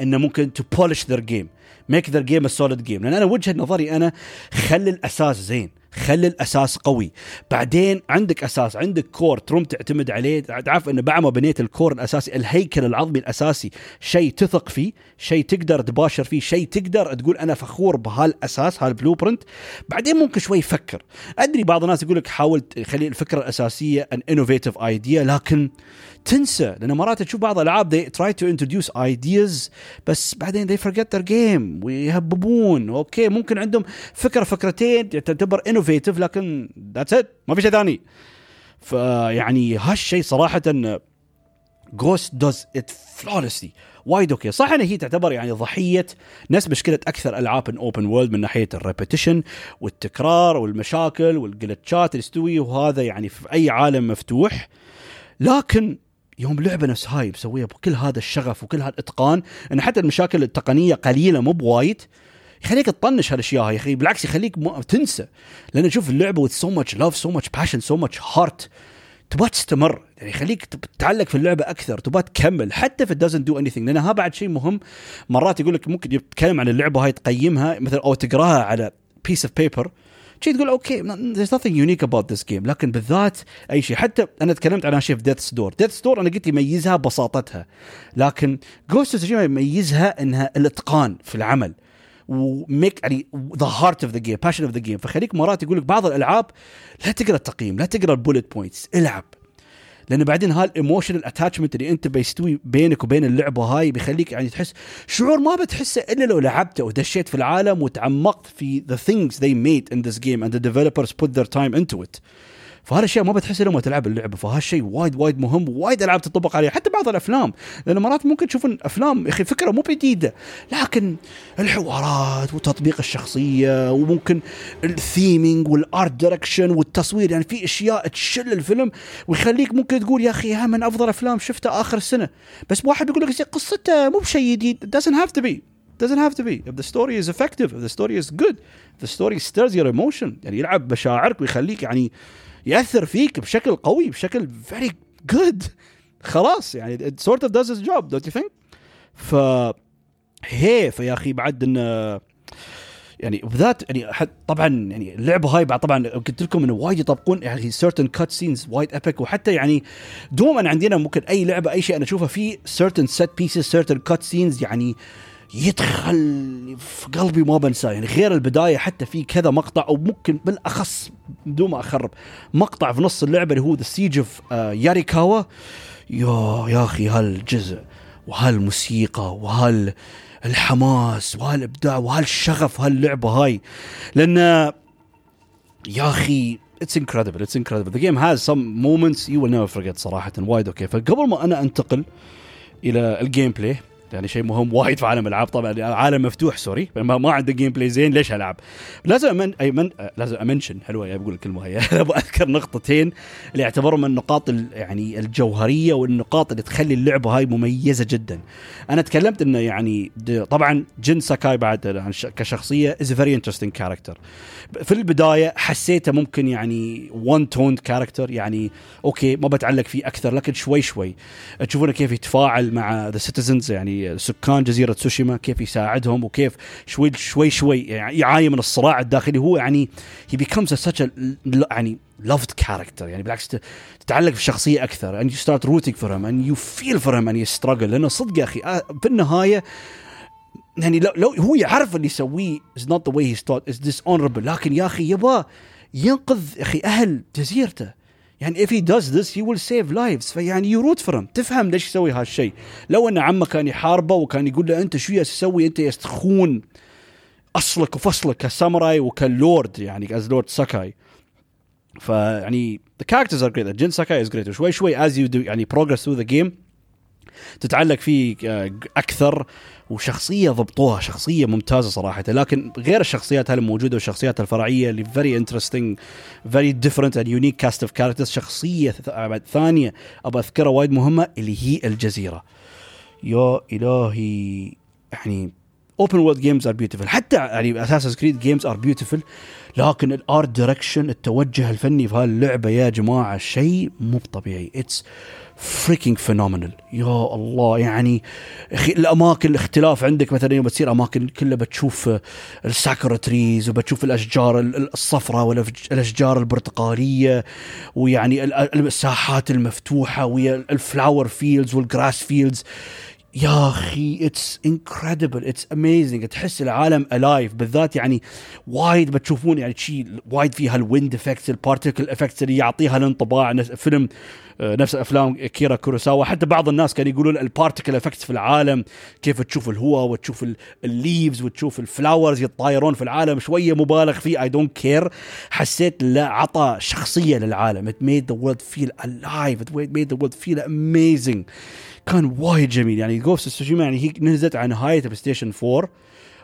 انه ممكن to polish their game make their game solid game لأن أنا وجهة نظري أنا خلي الأساس زين. خلي الأساس قوي. بعدين عندك أساس عندك core تروم تعتمد عليه. تعرف إنه بعد ما بنيت ال core الأساسي الهيكل العظمي الأساسي شيء تثق فيه شيء تقدر تباشر فيه شيء تقدر تقول أنا فخور بهالأساس هال blueprint بعدين ممكن شوي يفكر. أدري بعض الناس يقول لك حاول خلي الفكرة الأساسية an innovative idea لكن تنسى لأن مرات تشوف بعض الألعاب they try to introduce ideas بس بعدين they forget their game ويهببون. أوكي ممكن عندهم فكرة فكرتين تعتبر innovative لكن that's it ما في شيء ثاني. فيعني هالشيء صراحة Ghost does it flawlessly وايد أوكي. صح إن هي تعتبر يعني ضحية. نفس مشكلة أكثر ألعاب open world من ناحية ال repetition والتكرار والمشاكل وال glitchات اللي تستوي وهذا يعني في أي عالم مفتوح. لكن يوم لعبة نفس هاي مسويها بكل هذا الشغف وكل هذا الإتقان إن حتى المشاكل التقنية قليلة مو بوايد يخليك تطنش هالأشياء يا أخي. بالعكس يخليك م... تنسى. لأن تشوف اللعبة with so much love so much passion so much heart تبغى تستمر. يعني يخليك تتعلق في اللعبة أكثر تبغى تكمل حتى في doesn't do anything. لأن ها بعد شيء مهم مرات يقول لك ممكن تتكلم عن اللعبة هاي تقيمها مثلا أو تقراها على piece of paper شي تقول أوكي there's nothing unique about this game. لكن بالذات أي شيء حتى أنا تكلمت عن شيء في Death Stranding Death Stranding أنا قلت يميزها بساطتها. لكن Ghost يميزها إنها الإتقان في العمل. و make يعني the heart of the game passion of the game فخليك مرات يقول لك بعض الألعاب لا تقرأ التقييم لا تقرأ ال bullet points العب. لأن بعدين هال emotional attachment اللي أنت بيستوي بينك وبين اللعبة هاي بيخليك يعني تحس شعور ما بتحسه إلا لو لعبته ودشيت في العالم وتعمقت في the things they made in this game and the developers put their time into it. فهالاشياء ما بتحس لما تلعب اللعبة. فهالشيء وايد وايد مهم وايد ألعاب تطبق عليها. حتى بعض الأفلام لأن مرات ممكن تشوفون أفلام يا أخي فكرة مو جديده لكن الحوارات وتطبيق الشخصية وممكن ال theming وال art direction والتصوير يعني في أشياء تشل الفيلم ويخليك ممكن تقول يا أخي ها من أفضل أفلام شفتها آخر السنة بس واحد بيقول لك قصته مو بشيء جديد doesn't have to be doesn't have to be. If the story is effective if the story is good if the story stirs your emotion يعني يلعب مشاعرك ويخليك يعني يأثر فيك بشكل قوي بشكل very good خلاص يعني it sort of does its job don't you think ف هي فيا أخي بعد انه يعني وبذات يعني طبعا يعني اللعبه هاي بعد طبعا قلت لكم إنه وايد يطبقون يعني certain cut scenes وايد epic وحتى يعني دوما عندنا ممكن أي لعبة أي شيء أنا اشوفها في certain set pieces certain cut scenes يعني يدخل في قلبي ما بنساه. يعني غير البداية حتى في كذا مقطع أو ممكن بالأخص بدون ما أخرب مقطع في نص اللعبة اللي هو the siege of Yarikawa. يا يا أخي هالجزء وهالموسيقى وهال الحماس وهالابداع وهالشغف هاللعبة هاي؟ لأن يا أخي it's incredible it's incredible the game has some moments you will never forget صراحة. وايد أوكي. فقبل ما أنا أنتقل إلى ال gameplay يعني شيء مهم وايد في عالم الألعاب. طبعا عالم مفتوح sorry. ما, ما عنده gameplay زين. ليش ألعب؟ لازم أمن أي من لازم أ mention. حلوة بقول الكلمة هي أبغى أذكر نقطتين اللي يعتبروا من النقاط يعني الجوهرية والنقاط اللي تخلي اللعبة هاي مميزة جدا. أنا تكلمت إنه يعني طبعا جن ساكاي بعد كشخصية is very interesting character. في البداية حسيته ممكن يعني one toned character يعني okay ما بتعلق فيه أكثر لكن شوي شوي. تشوفونه كيف يتفاعل مع the citizens يعني سكان جزيرة تسوشيما كيف يساعدهم وكيف شوي شوي شوي يعني يعاني من الصراع الداخلي. هو يعني هي بيكمز such a يعني loved character. يعني بالعكس تتعلق في الشخصيه أكثر and you start rooting for him and you feel for him and you struggle. لأنه صدق يا أخي آه، في النهاية يعني لو, لو هو يعرف اللي يسويه is not the way he's taught is dishonorable. لكن يا أخي يبغى ينقذ أخي أهل جزيرته. يعني if he does this he will save lives. فيعني يروت فرم تفهم ليش يسوي هالشيء. لو إن عمه كان يحاربه وكان يقول له أنت شو تسوي؟ أنت يستخون أصلك وفصلك كساموراي وكالورد يعني as lord ساكاي فيعني the characters are great. جين ساكاي is great. وشوي شوي as you do يعني progress through the game. تتعلق فيه آه، أكثر وشخصية ضبطوها شخصية ممتازة صراحة. لكن غير الشخصيات هذه الموجوده والشخصيات الفرعية اللي very interesting very different and unique cast of characters شخصية ثانية ابى أذكرها وايد مهمة اللي هي الجزيرة. يا إلهي. يعني open world games are beautiful حتى يعني Assassin's Creed games are beautiful لكن ال art direction التوجه الفني في هاللعبه يا جماعة شيء مو طبيعي it's freaking phenomenal يا الله يعني الأماكن الاختلاف عندك مثلا يوم بتصير أماكن كلها بتشوف ال sakura trees وبتشوف الأشجار الصفراء والاشجار البرتقالية ويعني الساحات المفتوحة ويا ال flower fields وال grass fields يا أخي it's incredible it's amazing تحس العالم alive بالذات يعني وايد بتشوفون يعني شيء وايد فيها ال wind effects ال particle effects اللي يعطيها الانطباع فيلم آه، نفس أفلام أكيرا كوروساوا. حتى بعض الناس كانوا يقولون ال particle effects في العالم كيف تشوف الهواء وتشوف ال leaves وتشوف ال flowers يتطايرون في العالم. شوية مبالغ فيه I don't care حسيت لا عطى شخصية للعالم. It made the world feel alive. It made the world feel amazing. كان وايد جميل. يعني Ghost Tsushima يعني هي نزلت على نهايه بلاي ستيشن 4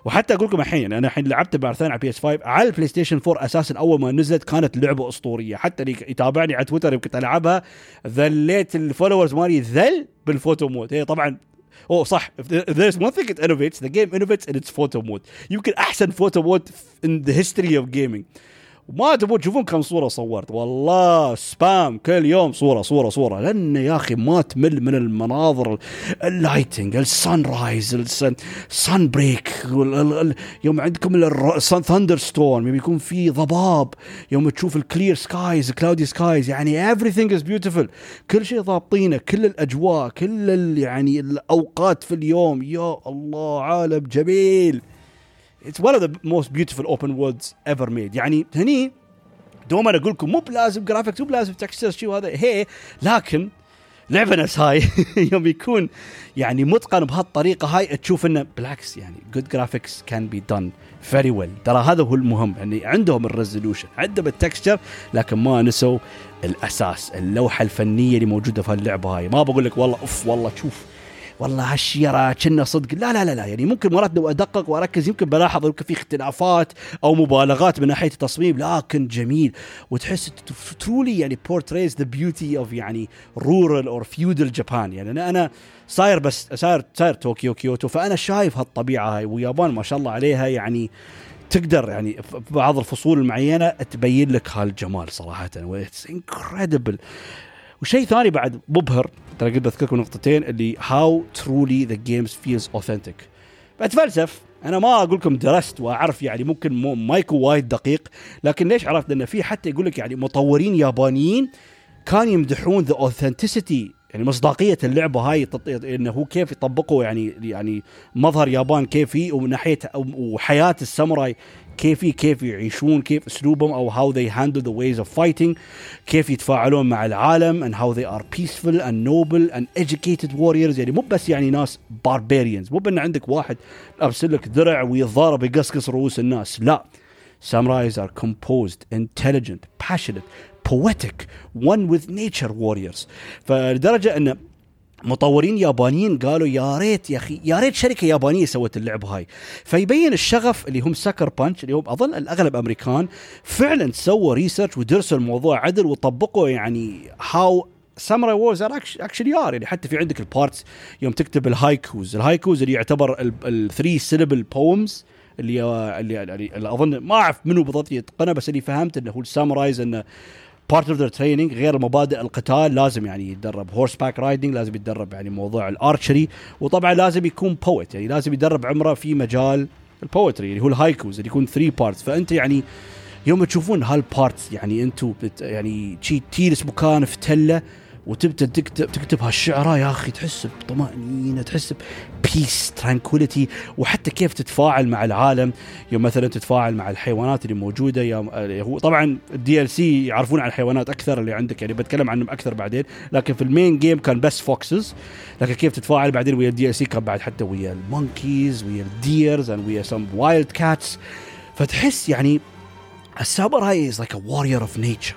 وحتى أقول لكم الحين يعني أنا الحين لعبت ماراثون على PS 5 على البلاي ستيشن 4 أساسا أول ما نزلت كانت لعبة أسطورية. حتى اللي يتابعني على تويتر يمكن ألعبها. ذليت ال followers مالي ذل بال photo mode. هي طبعا أوه صح. If there's one thing it innovates. The game innovates in its photo mode. يمكن أحسن photo mode in the history of gaming. وما تبون تشوفون كم صورة صورت. والله spam كل يوم صورة صورة صورة. لأن يا أخي ما تمل من المناظر. ال lighting ال sunrise ال sun break يوم عندكم ال thunderstorm يوم يكون في ضباب يوم تشوف ال clear skies cloudy skies يعني everything is beautiful. كل شيء ضابطينه كل الأجواء كل يعني الأوقات في اليوم. يا الله عالم جميل. it's one of the most beautiful open worlds ever made. يعني هني دوما أقول لكم مو بلازم graphics مو بلازم texture شيء وهذا. هي لكن لعبه نفس هاي يوم يكون يعني متقن بهالطريقة هاي تشوف إنه بالعكس يعني good graphics can be done very well ترى هذا هو المهم يعني عندهم ال resolution عندهم ال texture لكن ما نسوا الأساس اللوحة الفنية اللي موجودة في اللعبه هاي. ما بقول لك والله أوف والله شوف. والله هالشجرة كأنها صدق. لا لا لا لا يعني ممكن مرات لو أدقق وأركز يمكن بلاحظ يمكن في اختلافات أو مبالغات من ناحية التصميم لكن جميل. وتحس truly يعني portrays the beauty of يعني rural or feudal Japan يعني أنا أنا صاير بس صاير صاير طوكيو كيوتو فأنا شايف هالطبيعة هاي ويابان ما شاء الله عليها يعني تقدر يعني بعض الفصول المعينة تبين لك هالجمال صراحة. و it's incredible وشيء ثاني بعد مبهر ترى قلت بذكركم نقطتين اللي how truly the games feels authentic بتفلسف أنا ما أقول لكم درست وأعرف يعني ممكن ما يكون وايد دقيق لكن ليش عرفت؟ لأن في حتى يقول لك يعني مطورين يابانيين كانوا يمدحون the authenticity يعني مصداقية اللعبة هاي إنه هو كيف يطبقوا يعني يعني مظهر يابان كيفي ومن ناحيه وحياة الساموراي. كيف كيف يعيشون كيف اسلوبهم أو how they handle the ways of fighting كيف يتفاعلون مع العالم and how they are peaceful and noble and educated warriors يعني مو بس يعني ناس barbarians مو بان عندك واحد لابس لك درع ويتضارب يقصقص رؤوس الناس لا samurais are composed intelligent passionate poetic one with nature warriors فلدرجه ان مطورين يابانيين قالوا يا ريت يا أخي يا ريت شركة يابانية سوت اللعبه هاي. فيبين الشغف اللي هم Sucker Punch اللي هم أظن الأغلب أمريكان فعلا سووا research ودرسوا الموضوع عدل وطبقوا يعني how samurai warriors are actually are يعني حتى في عندك ال parts يوم تكتب ال haikus. ال haikus اللي يعتبر ال three syllable poems اللي اللي, أظن ما أعرف منو بالضبط يتقنه بس اللي فهمت إنه هو ال samurais إنه part of their training غير مبادئ القتال لازم يعني يتدرب. horseback riding لازم يتدرب يعني موضوع ال archery وطبعا لازم يكون poet يعني لازم يدرب عمره في مجال ال poetry اللي هو ال haikus اللي يكون 3 parts فأنت يعني يوم تشوفون هال parts يعني أنتم يعني تجلس مكان في تلة وتبدا تكتب تكتب هالشعراء يا أخي تحس بطمأنينة تحس peace tranquility وحتى كيف تتفاعل مع العالم. يوم مثلا تتفاعل مع الحيوانات اللي موجودة يا هو طبعا ال DLC يعرفون عن الحيوانات أكثر اللي عندك يعني بتكلم عنهم أكثر بعدين. لكن في ال main game كان بس foxes لكن كيف تتفاعل بعدين ويا ال DLC كان بعد حتى ويا ال monkeys ويا ال deers ويا some wild cats فتحس يعني الساموراي is like a warrior of nature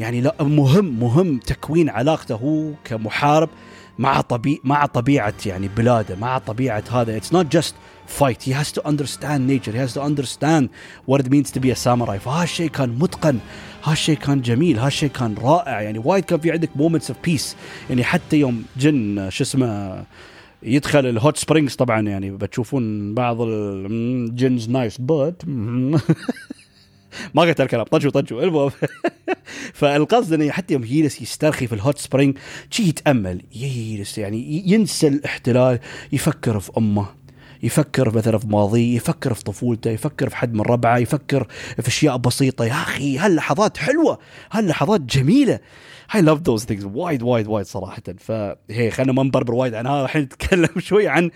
يعني لا مهم مهم تكوين علاقته هو كمحارب مع طبيعة مع طبيعة يعني بلاده مع طبيعة هذا. Not just fight. He has to understand nature. He has to understand what it means to be a samurai. فهالشيء كان متقن. هالشيء كان جميل. هالشيء كان رائع. يعني وايد كان في عندك moments of peace. يعني حتى يوم جن شو اسمه يدخل ال hot springs طبعا يعني بتشوفون بعض ال guns nice butt ما قلت الكلام. طجوا طجوا. المهم. فالقصد إنه حتى يوم يجلس يسترخي في ال hot spring شي يتأمل يجلس يعني ينسى الاحتلال يفكر في أمه يفكر مثلا في ماضيه يفكر في طفولته يفكر في حد من ربعه يفكر في أشياء بسيطة. يا أخي هاللحظات حلوة هاللحظات جميلة. I love those things وايد وايد وايد صراحة. فهي خلينا ما نبربر وايد. عن هذا الحين نتكلم شوي عن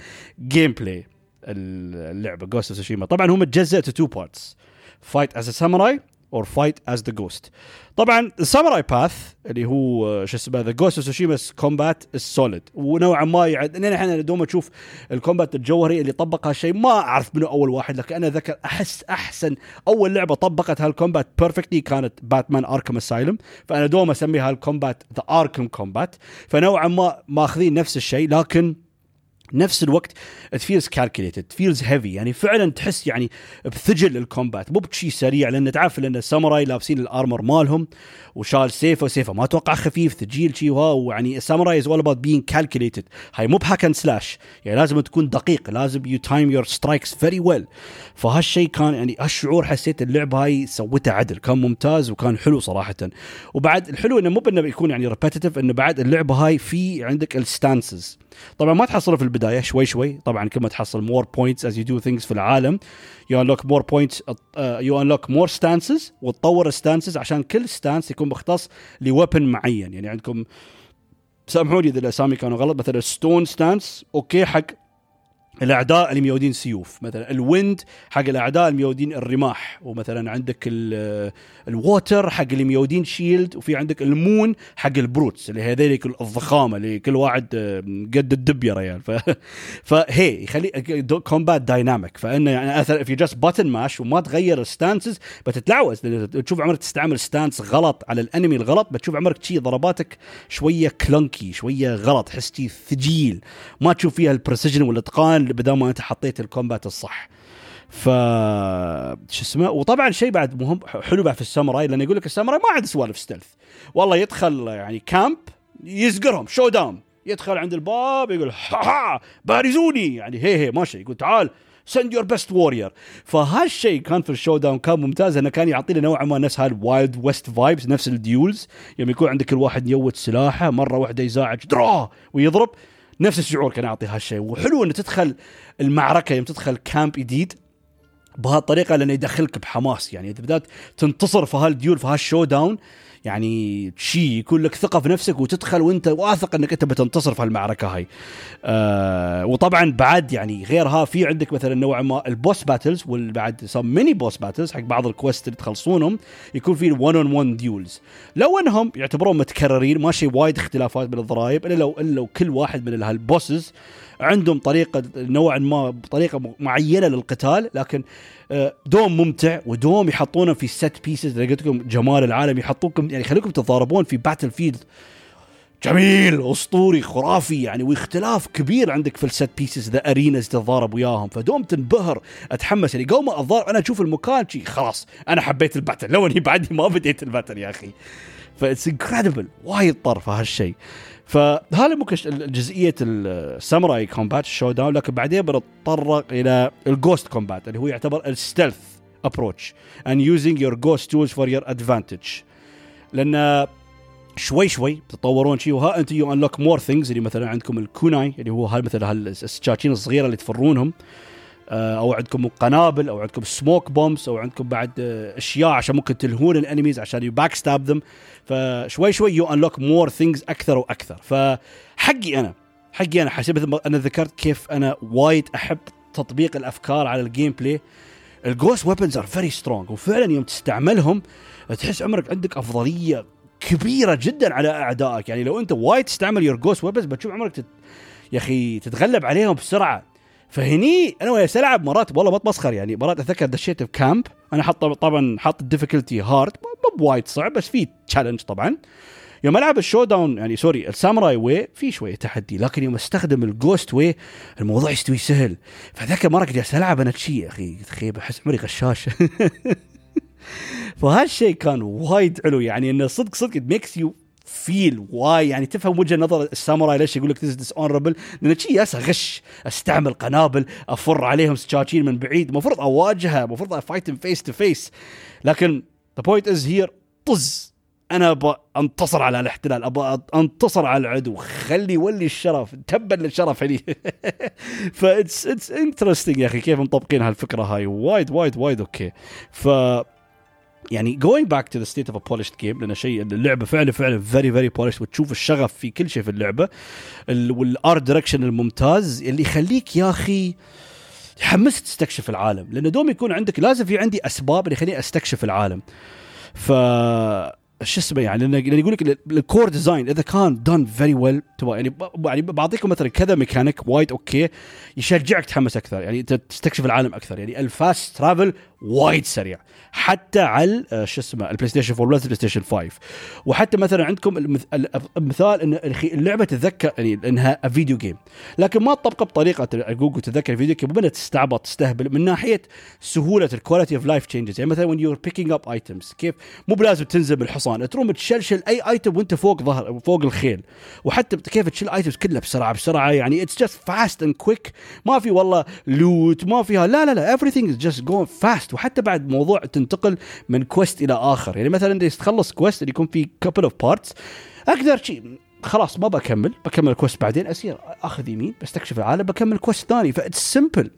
gameplay اللعبة Ghost of Tsushima طبعا هو متجزء two parts fight as samurai or fight as the ghost طبعا الساموراي path اللي هو شو اسمه the Ghost Tsushima combat ال solid ونوعا ما يعد ان إحنا دوم أشوف ال combat الجوهري اللي طبق هالشيء ما أعرف منه أول واحد لكن أنا ذكر أحس أحسن أول لعبة طبقت هال combat perfectly كانت Batman Arkham Asylum فأنا دوم اسمي هال combat the Arkham combat فنوعا ما ماخذين نفس الشيء لكن نفس الوقت feels calculated it feels heavy. يعني فعلا تحس يعني بثجل ال combat. مو بشيء سريع لأن تعرف لأن الساموراي لابسين ال armor مالهم وشال سيفه سيفه ما أتوقع خفيف ثقيل شيء وها ويعني الساموراي is all about being calculated هاي مو ب hack and slash يعني لازم تكون دقيق لازم you time your strikes very well فهالشيء كان يعني هالشعور حسيت اللعبة هاي سوتها عدل. كان ممتاز وكان حلو صراحة. وبعد الحلو إنه مو بإنه يكون يعني repetitive إنه بعد اللعبة هاي في عندك ال stances طبعا ما تحصله في البداية شوي شوي. طبعا كل ما تحصل more points as you do things في العالم you unlock more points you unlock more stances وتطور ال stances عشان كل stance يكون مختص ل weapon معين. يعني عندكم سامحوني إذا الأسامي كانوا غلط مثلا stone stance okay حق الأعداء اللي ميودين سيوف. مثلا ال wind حق الأعداء اللي ميودين الرماح ومثلا عندك ال water حق اللي ميودين shield وفي عندك ال moon حق ال brutes اللي هذيك الضخامة اللي كل واحد قد الدب يا ريال. ف... فهي يخلي combat dynamic فانه يعني اثر في just button mash وما تغير ال stances بتتلعوز. تشوف عمرك تستعمل stance غلط على ال enemy الغلط بتشوف عمرك شي ضرباتك شوية كلنكي شوية غلط تحس ثقيل ما تشوف فيها ال precision والإتقان بدل ما أنت حطيت ال combat الصح. ف شو اسمه؟ وطبعا شيء بعد مهم حلو بعد في الساموراي لأنه يقول لك الساموراي ما عنده سوالف stealth والله يدخل يعني camp يزقرهم showdown يدخل عند الباب يقول ها ها بارزوني. يعني هي هي ماشي. يقول تعال send your best warrior فهالشيء كان في ال showdown كان ممتاز إنه كان يعطينا نوعا ما نفس هال wild west vibes نفس ال duels. يوم يكون عندك كل واحد يوت سلاحه مرة واحدة يزاعج draw ويضرب. نفس الشعور كان يعطي هالشيء وحلو إنه تدخل المعركة يوم تدخل camp جديد بهالطريقة لأنه يدخلك بحماس. يعني إذا بدأت تنتصر في هال duel في هال showdown يعني شيء يكون لك ثقة في نفسك وتدخل وانت واثق انك انت بتنتصر في المعركه هاي. آه وطبعا بعد يعني غيرها في عندك مثلا نوع ما ال boss battles والبعد some mini boss battles حق بعض ال quests اللي تخلصونهم يكون في 1 on 1 duels لو انهم يعتبرون متكررين ماشي وايد اختلافات من الضرابة إلا لو إلا لو كل واحد من هال bosses عندهم طريقة نوعا ما بطريقه معينة للقتال لكن دوم ممتع ودوم يحطونه في set pieces قلت لكم جمال العالم يحطوكم يعني يخليكم تتضاربون في battlefield جميل أسطوري خرافي يعني واختلاف كبير عندك في ال set pieces the arenas تتضارب وياهم. فدوم تنبهر أتحمس يعني قوم أتضارب أنا أشوف المكان شي خلاص أنا حبيت ال battle. لو إني بعدي ما بديت ال battle يا أخي. that's incredible وايد طرف هالشيء فهذا ممكن جزئية الساموراي combat ال showdown لكن بعدين بنتطرق إلى ال ghost combat اللي هو يعتبر ال stealth approach and using your ghost tools for your advantage. لأن شوي شوي تتطورون شيء وها أنتم you unlock more things اللي مثلا عندكم ال kunai اللي هو هاي مثلا السكاكين الصغيرة اللي تفرونهم. أو عندكم قنابل أو عندكم smoke bombs أو عندكم بعد آه، أشياء عشان ممكن تلهون ال enemies عشان you backstab them فشوي شوي you unlock more things أكثر وأكثر. فحقي أنا حقي أنا حسيت مثل أنا ذكرت كيف أنا وايد أحب تطبيق الأفكار على ال gameplay ال ghost weapons are very strong وفعلا يوم تستعملهم تحس عمرك عندك أفضلية كبيرة جدا على أعدائك. يعني لو أنت وايد تستعمل your ghost weapons بتشوف عمرك تت... يا أخي تتغلب عليهم بسرعة. فهني أنا ويا العب مرات والله ما تمسخر يعني مرات أتذكر دشيت ب camp أنا حاط طبعا حاط ال difficulty hard مو بوايد صعب بس في challenge طبعا. يوم ألعب ال showdown يعني sorry الساموراي way في شوية تحدي لكن يوم أستخدم ال ghost way الموضوع يستوي سهل. فذاك مرة جالس ألعب أنا شي يا أخي تخيب أحس عمري غشاش. فهالشيء كان وايد حلو يعني إنه صدق صدق makes you feel why يعني تفهم وجهة نظر الساموراي ليش يقول لك dishonorable لأن شي ياس غش أستعمل قنابل أفر عليهم سكاكين من بعيد. المفروض اواجهه المفروض a fight face to face لكن the point is here طز. أنا أبغى أنتصر على الاحتلال أبغى أنتصر على العدو. خلي يولي الشرف تبا للشرف علي ف it's it's interesting يا أخي كيف مطبقين هالفكرة هاي. وايد وايد وايد okay. ف يعني going back to the state of a polished game لأن شيء اللعبة فعلا فعلا very very polished. وتشوف الشغف في كل شيء في اللعبة. وال art direction الممتاز اللي يخليك يا أخي يحمسك تستكشف العالم. لأن دوم يكون عندك لازم في عندي أسباب اللي يخليني أستكشف العالم. ف شو اسمه يعني؟ لأن يقول لك ال core design إذا كان done very well يعني يعني بعطيكم مثلا كذا ميكانيك وايد okay يشجعك تحمس أكثر. يعني تستكشف العالم أكثر. يعني ال fast travel وايد سريع. حتى على آه، شو اسمه البلاي ستيشن 4 plus البلاي ستيشن 5 وحتى مثلا عندكم المثال إن اللعبة تتذكر يعني إنها video game لكن ما تطبقها بطريقة جوجل تتذكر ال video game وبدأت تستعبط تستهبل من ناحية سهولة ال quality of life changes يعني مثلا when you're picking up items كيف؟ مو بلازم تنزل بالحصان تروم تشل تشل أي item وأنت فوق ظهر فوق الخيل. وحتى كيف تشيل items كلها بسرعة بسرعة يعني it's just fast and quick ما في والله loot ما فيها لا لا لا everything is just going fast. وحتى بعد موضوع تنتقل من quest إلى آخر. يعني مثلا إذا تخلص quest اللي يكون فيه couple of parts أقدر شيء خلاص ما بكمل بكمل ال quest بعدين اسير أخذ يمين بستكشف العالم بكمل quest ثاني. ف it's simple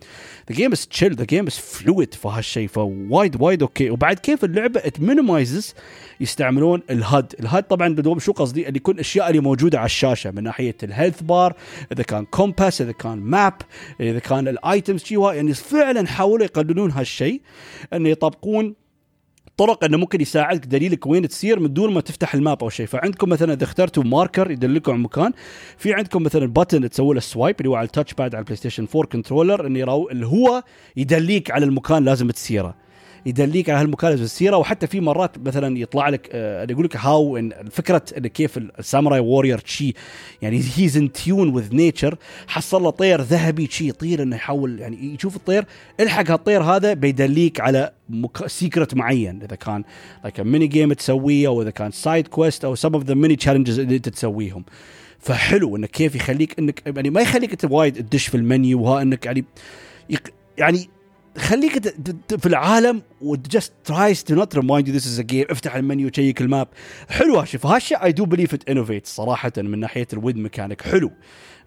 the game is chill the game is fluid في هالشيء فوايد وايد okay وبعد كيف اللعبة it minimizes يستعملون ال HUD ال HUD طبعا بدوم شو قصدي؟ اللي يكون الاشياء اللي موجودة على الشاشة من ناحية ال health bar إذا كان compass إذا كان map إذا كان ال items شيء يعني فعلا حاولوا يقللون هالشيء انه يطبقون طرق إنه ممكن يساعدك دليلك وين تسير من دون ما تفتح ال map أو شيء. فعندكم مثلا إذا اخترتوا marker يدلكم على مكان في عندكم مثلا button تسوي له swipe اللي هو على ال touch pad على البلاي ستيشن 4 controller اللي هو يدليك على المكان لازم تسيره يدليك على هالمكان لازم تسيره وحتى في مرات مثلا يطلع لك آه يقول لك how فكرة كيف ال samurai warrior شي يعني he's in tune with nature حصل له طير ذهبي شي يطير إنه يحاول يعني يشوف الطير الحق هالطير هذا بيدليك على مك... secret معين إذا كان like mini game تسويه أو إذا كان side quest أو some of the mini challenges اللي أنت تسويهم. فحلو انك كيف يخليك إنك يعني ما يخليك أنت وايد تدش في المنيو وها إنك يعني يق... يعني خليك في العالم و just tries to not remind you this is a game افتح المنيو تشيك ال map. حلو هالشيء فهالشيء I do believe it innovate صراحة من ناحية ال wind mechanic. حلو.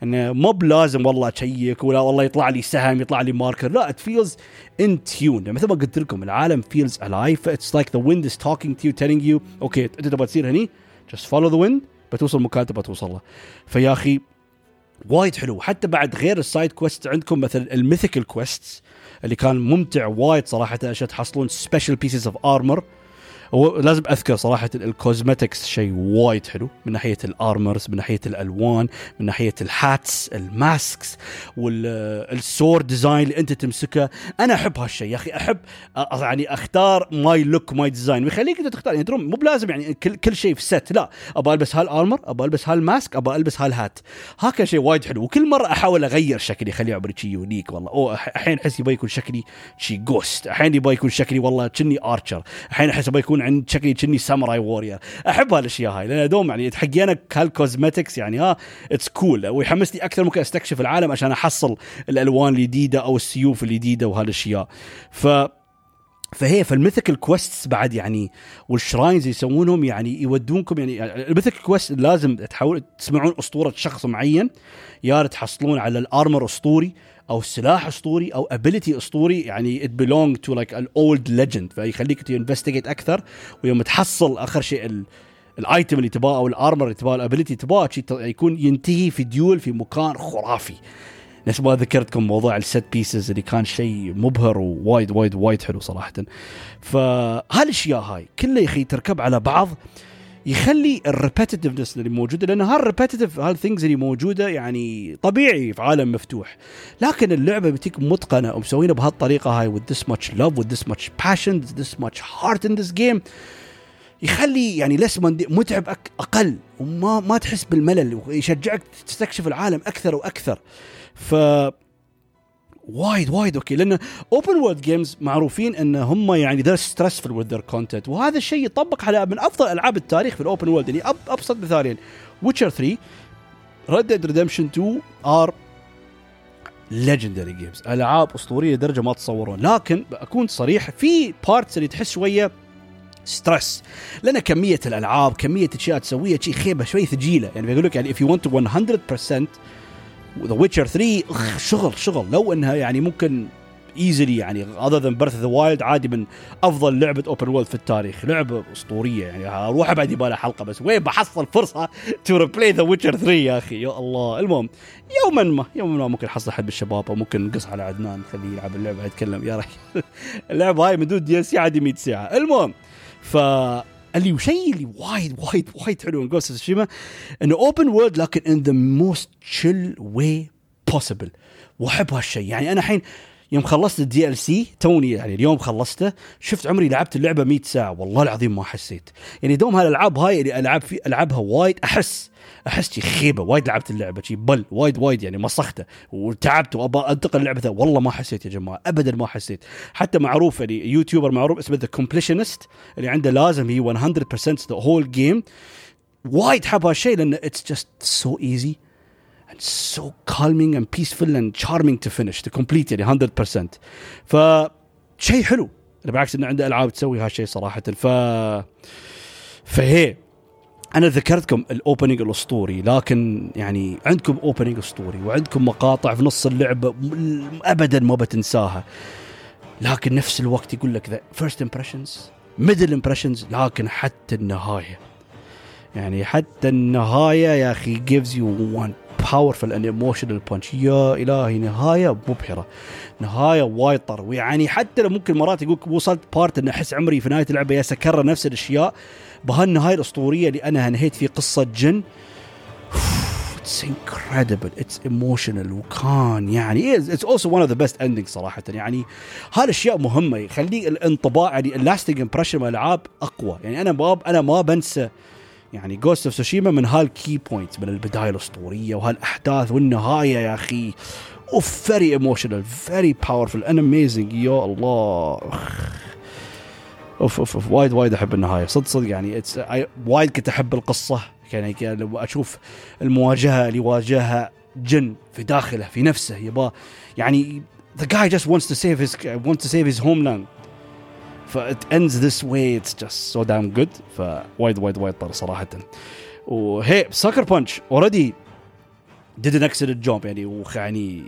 إنه مو بلازم والله أشيك ولا والله يطلع لي سهم يطلع لي marker. لا it feels in tune مثل ما قلت لكم العالم feels alive it's like the wind is talking to you telling you okay أنت تبغى تصير هني؟ just follow the wind بتوصل مكان تبغى توصل له. فيا أخي وايد حلو. حتى بعد غير ال side quest عندكم مثلا ال mythical quest اللي كان ممتع وايد صراحة عشان تحصلون special pieces of armor ولازم أذكر صراحة ال cosmetics شيء وايد حلو. من ناحية ال armors من ناحية الالوان من ناحية ال hats ال masks وال sword design اللي أنت تمسكه. أنا أحب هالشيء يا أخي. أحب يعني أختار my look my design ويخليك أنت تختار. يعني مو بلازم يعني كل كل شيء في set لا. ابى ألبس هال armor ابى ألبس هال mask ابى ألبس هال hat هكذا شيء وايد حلو. وكل مرة أحاول أغير شكلي. اخليه عمري شيء unique والله. أو أحيانا أحس يبغى يكون شكلي شي just أحيانا يبغى يكون شكلي والله كني archer أحيانا أحس يبغى يكون عند شكلي كني samurai warrior. أحب هالأشياء هاي لأن دوم يعني حقي أنا هال cosmetics يعني ها it's cool ويحمسني أكثر ممكن أستكشف العالم عشان أحصل الألوان الجديدة أو السيوف الجديدة وهالأشياء. ف فهي فال mythical quests بعد يعني وال shrines يسوونهم يعني يودونكم يعني ال mythical quest لازم تحاول تسمعون أسطورة شخص معين يا تحصلون على ال armor اسطوري أو سلاح أسطوري أو ability أسطوري يعني it belong to like an old legend فيخليك ت investigate أكثر. ويوم تحصل آخر شيء ال ال item اللي تباه أو ال armor اللي تباه ال ability تباه يكون ينتهي في duel في مكان خرافي. نفس ما ذكرتكم موضوع ال set pieces اللي كان شيء مبهر ووايد وايد وايد حلو صراحة. فهالأشياء هاي كلها يا أخي تركب على بعض يخلي ال repetitiveness اللي موجودة لأن هال repetitive هال things اللي موجودة يعني طبيعي في عالم مفتوح. لكن اللعبة بتيك متقنة ومسوينها بهالطريقة هاي with this much love with this much passion with this much heart in this game يخلي يعني less متعب أقل وما ما تحس بالملل ويشجعك تستكشف العالم أكثر وأكثر. ف وايد وايد okay. لأن open world games معروفين إن هم يعني they're stressful with their content. وهذا الشيء يطبق على من أفضل ألعاب التاريخ في ال open world يعني أبسط مثالين Witcher 3 Red Dead Redemption 2 are legendary games ألعاب أسطورية لدرجه ما تتصورون لكن اكون صريح في parts اللي تحس شوية stress لأن كمية الألعاب كمية اشياء تسويها شيء خيبة شوي ثقيله يعني بيقول لك يعني you want to 100% the Witcher 3 اخ شغل شغل. لو إنها يعني ممكن easily يعني other than Breath of the Wild عادي من أفضل لعبة open world في التاريخ. لعبة أسطورية يعني. أروح بعد يبالها حلقة بس. وين بحصل فرصة to replay the Witcher 3 يا أخي؟ يا الله. المهم يوما ما يوما ما ممكن احصل حد بالشباب أو ممكن نقص على عدنان نخليه يلعب اللعبة يتكلم يا رجل. اللعبة هاي من دون DLCs عادي 100 ساعة. المهم ف اللي شيء اللي وايد وايد وايد حلو من Ghost Tsushima انه open world لكن in the most chill way possible وأحب هالشيء يعني أنا الحين يوم خلصت ال DLC توني يعني اليوم خلصته شفت عمري لعبت اللعبة 100 ساعة. والله العظيم ما حسيت. يعني دوم هالألعاب هاي اللي ألعب في ألعبها وايد أحس احس شي خيبة وايد لعبت اللعبة شي بل وايد وايد يعني مسخته وتعبت وابى أنتقل لعبته والله ما حسيت يا جماعة ابدا ما حسيت. حتى معروف يعني YouTuber معروف اسمه The Completionist اللي عنده لازم هي 100% the whole game وايد حب هالشيء لأنه it's just so easy and so calming and peaceful and charming to finish to complete يعني 100% ف شيء حلو بالعكس إنه عنده ألعاب تسوي هالشيء صراحة. ف فهي أنا ذكرتكم ال opening الأسطوري لكن يعني عندكم opening أسطوري وعندكم مقاطع في نص اللعبه ابدا ما بتنساها. لكن نفس الوقت يقول لك the first impressions middle impressions لكن حتى النهاية. يعني حتى النهاية يا أخي gives you one powerful and emotional punch. يا إلهي نهاية مبهرة. نهاية وايد طر يعني حتى لو ممكن مرات يقول وصلت part إن أحس عمري في نهاية اللعبة يا اكرر نفس الأشياء. بهالنهاية الأسطورية اللي أنا انهيت في قصة جن. it's incredible it's emotional وكان يعني it's also one of the best ending صراحة. يعني هالأشياء مهمة. يخلي الانطباع يعني ال lasting impression من الألعاب أقوى. يعني أنا باب أنا ما بنسى يعني Ghost of Tsushima من هال key points من البداية الأسطورية وهالاحداث والنهاية يا أخي. أوف very emotional very powerful and amazing يا الله. أوف أوف أوف. وايد وايد أحب النهاية. صدق صدق يعني وايد كنت أحب القصة. يعني لو أشوف المواجهة اللي واجهها جن في داخله في نفسه يبا يعني the guy just wants to save his wants to save his ف it ends this way. It's just so damn good. فوايد وايد وايد طر صراحة. وهي Sucker Punch already did an excellent job يعني ويعني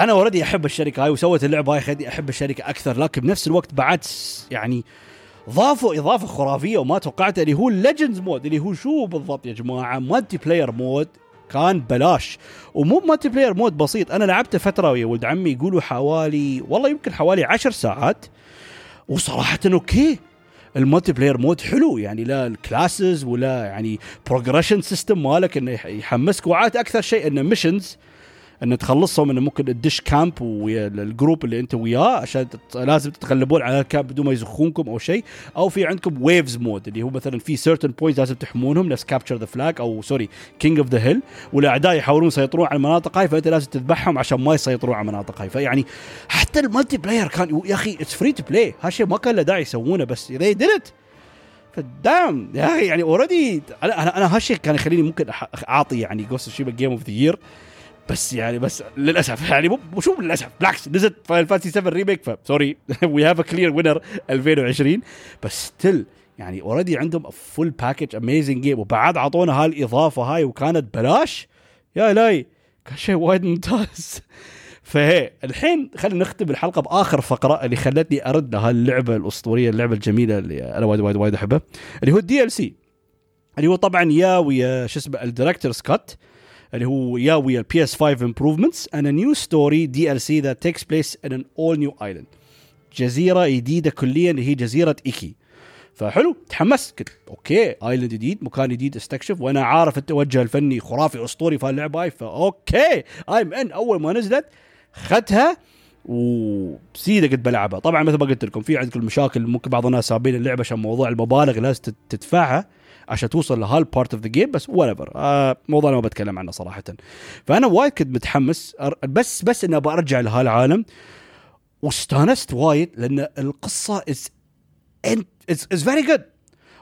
أنا already أحب الشركة هاي وسوت اللعبة هاي خليني أحب الشركة أكثر. لكن بنفس الوقت بعد يعني ضافوا إضافة خرافية وما توقعت اللي هو ال Legends mode اللي هو شو بالضبط يا جماعة؟ multiplayer mode كان بلاش. ومو multiplayer mode بسيط. أنا لعبته فترة ويا ولد عمي يقولوا حوالي والله يمكن حوالي عشر ساعات. وصراحة okay. ال multiplayer mode حلو يعني لا ال classes ولا يعني progression system مالك إنه يحمسك وعاد أكثر شيء إنه missions ان تخلصهم إنه ممكن تدش camp ويا ال group اللي أنت وياه عشان لازم تتغلبون على ال camp بدون ما يزخونكم أو شيء. أو في عندكم waves mode اللي هو مثلا في certain point لازم تحمونهم نفس capture the flag أو sorry king of the hill والأعداء يحاولون يسيطرون على المناطق هاي فأنت لازم تذبحهم عشان ما يسيطرون على المناطق هاي. فيعني حتى ال multiplayer كان يا أخي it's free to play هالشيء ما كان له داعي يسوونه بس they did it ف damn يا أخي يعني already أنا أنا, هالشيء كان يخليني ممكن أعطي يعني Ghost of Tsushima game of the year بس يعني بس للأسف يعني مو شو للأسف بالعكس نزلت Final Fantasy 7 Remake ف sorry we have a clear winner 2020 بس still يعني already عندهم full package amazing game وبعد أعطونا هالاضافه هاي وكانت بلاش؟ يا إلهي كان شيء وايد ممتاز. فهي الحين خلينا نختم الحلقة بآخر فقرة اللي خلتني أرد لهاللعبه الأسطورية اللعبة الجميلة اللي أنا وايد وايد وايد أحبها اللي هو ال DLC اللي هو طبعا يا ويا شو اسمه ال director's cut اللي هو يا ويا ال PS 5 improvements and a new story DLC that takes place in an all new island. جزيرة جديدة كليا اللي هي جزيرة إيكي. فحلو تحمست. قلت okay island جديد مكان جديد استكشف وأنا عارف التوجه الفني خرافي أسطوري في اللعبه هاي؟ ف okay I'm in أول ما نزلت خدتها وسيدة قد بلعبها. طبعا مثل ما قلت لكم في عندكم مشاكل ممكن بعض الناس سابين اللعبة عشان موضوع المبالغ لازم تدفعها. عشان توصل لهال part of the game بس whatever آه موضوع أنا ما بتكلم عنه صراحة. فأنا وايد كنت متحمس بس بس إني أبغى أرجع لهالعالم. واستانست وايد لأن القصة is is very good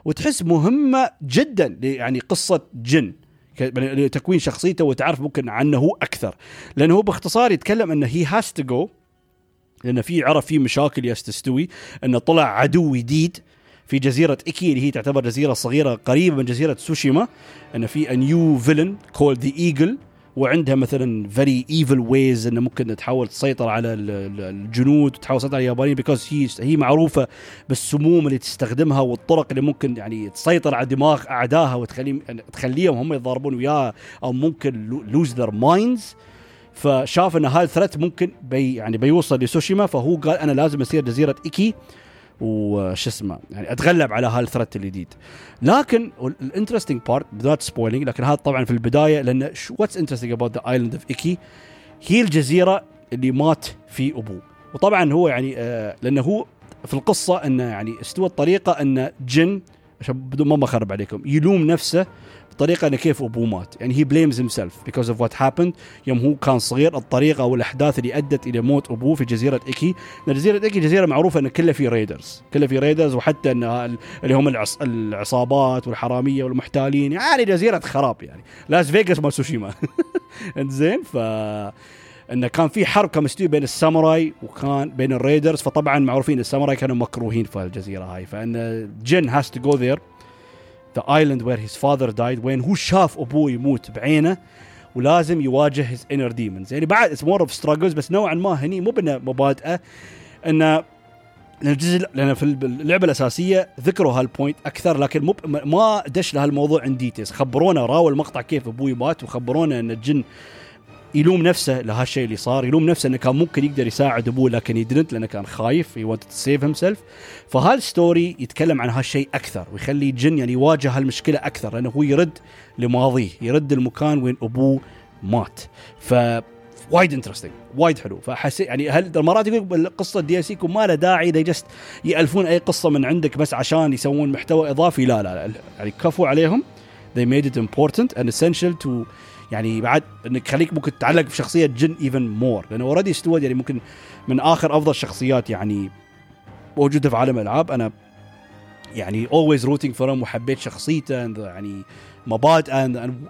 وتحس مهمة جدا يعني قصة جن. لتكوين شخصيته وتعرف ممكن عنه هو أكثر. لأنه هو باختصار يتكلم إنه he has to go لأن في عرف في مشاكل ياس تستوي إنه طلع عدو جديد. في جزيرة إيكي اللي هي تعتبر جزيرة صغيرة قريبة من جزيرة سوشيما إن في new villain called the Eagle وعندها مثلا very evil ways إنه ممكن تحاول تسيطر على الجنود وتحاول تسيطر على اليابانيين because هي هي معروفة بالسموم اللي تستخدمها والطرق اللي ممكن يعني تسيطر على دماغ أعدائها وتخليهم يعني تخليهم هم يتضاربون وياها أو ممكن lose their minds فشاف إن هاي ال threat ممكن بي يعني بيوصل لسوشيما فهو قال أنا لازم اسير جزيرة إيكي. وش اسمه يعني أتغلب على هال threat الجديد. لكن ال interesting part not spoiling لكن هذا طبعا في البداية لأن what's interesting about the island of Iki هي الجزيرة اللي مات في أبوه. وطبعا هو يعني آه لأنه هو في القصة إنه يعني استوى الطريقة إن جن عشان بدون ما بخرب عليكم يلوم نفسه بطريقة إنه كيف أبوه مات. يعني he blames himself because of what happened يوم هو كان صغير الطريقة أو الأحداث اللي أدت إلى موت أبوه في جزيرة إيكي. جزيرة إيكي جزيرة معروفة ان كلها في raiders كلها في raiders وحتى إن اللي هم العص... العصابات والحرامية والمحتالين. يعني جزيرة خراب يعني. لاس فيغاس مال سوشيما. إنزين ف إنه كان في حرب كان مستوي بين الساموراي وكان بين ال raiders فطبعا معروفين الساموراي كانوا مكروهين في الجزيره هاي. فإن جن has to go there the island where his father died when هو شاف أبوه يموت بعينه ولازم يواجه his inner demons يعني بعد it's more of struggles بس نوعا ما هني مو بانه مبادئة انه لأن الجزء لأن في اللعبة الأساسية ذكروا هال point أكثر لكن مو ما دش لهالموضوع in details خبرونا راوونا المقطع كيف أبوي مات وخبرونا إن الجن يلوم نفسه لهالشيء اللي صار يلوم نفسه إنه كان ممكن يقدر يساعد أبوه لكن he didn't لأنه كان خايف he wanted to save himself فهال story يتكلم عن هالشيء أكثر ويخلي جن يعني يواجه هالمشكلة أكثر لأنه هو يرد لماضيه يرد المكان وين أبوه مات. ف وايد interesting وايد حلو. فحسيت يعني هل مرات يقول قصة DLCs ما له داعي they just يألفون أي قصة من عندك بس عشان يسوون محتوى إضافي؟ لا لا, لا. يعني كفوا عليهم they made it important and essential to يعني بعد إنك خليك ممكن تتعلق بشخصية جن even more لأنه already ستوارد يعني ممكن من آخر أفضل شخصيات يعني موجودة في عالم الألعاب. أنا يعني always rooting for وحبيت شخصيته يعني مبادئه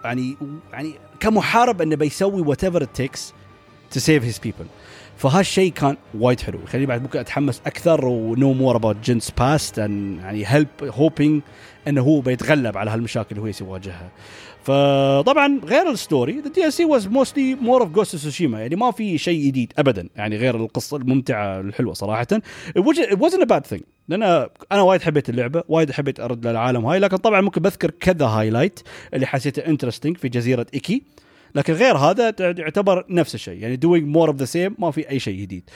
يعني يعني كمحارب إنه بيسوي whatever takes to save his people فهالشيء كان وايد حلو. يخليني بعد ممكن أتحمس أكثر و know more about Jin's past يعني help hoping إنه هو بيتغلب على هالمشاكل اللي هو يواجهها فطبعا غير ال story DLC was mostly more of Ghost سوشيما يعني ما في شيء جديد ابدا يعني غير القصة الممتعة الحلوة صراحة. It wasn't a bad thing. لأن أنا وايد حبيت اللعبة وايد حبيت أرد للعالم هاي لكن طبعا ممكن بذكر كذا highlight اللي حسيته interesting في جزيرة ايكي لكن غير هذا يعتبر نفس الشيء يعني doing more of the same ما في أي شيء جديد.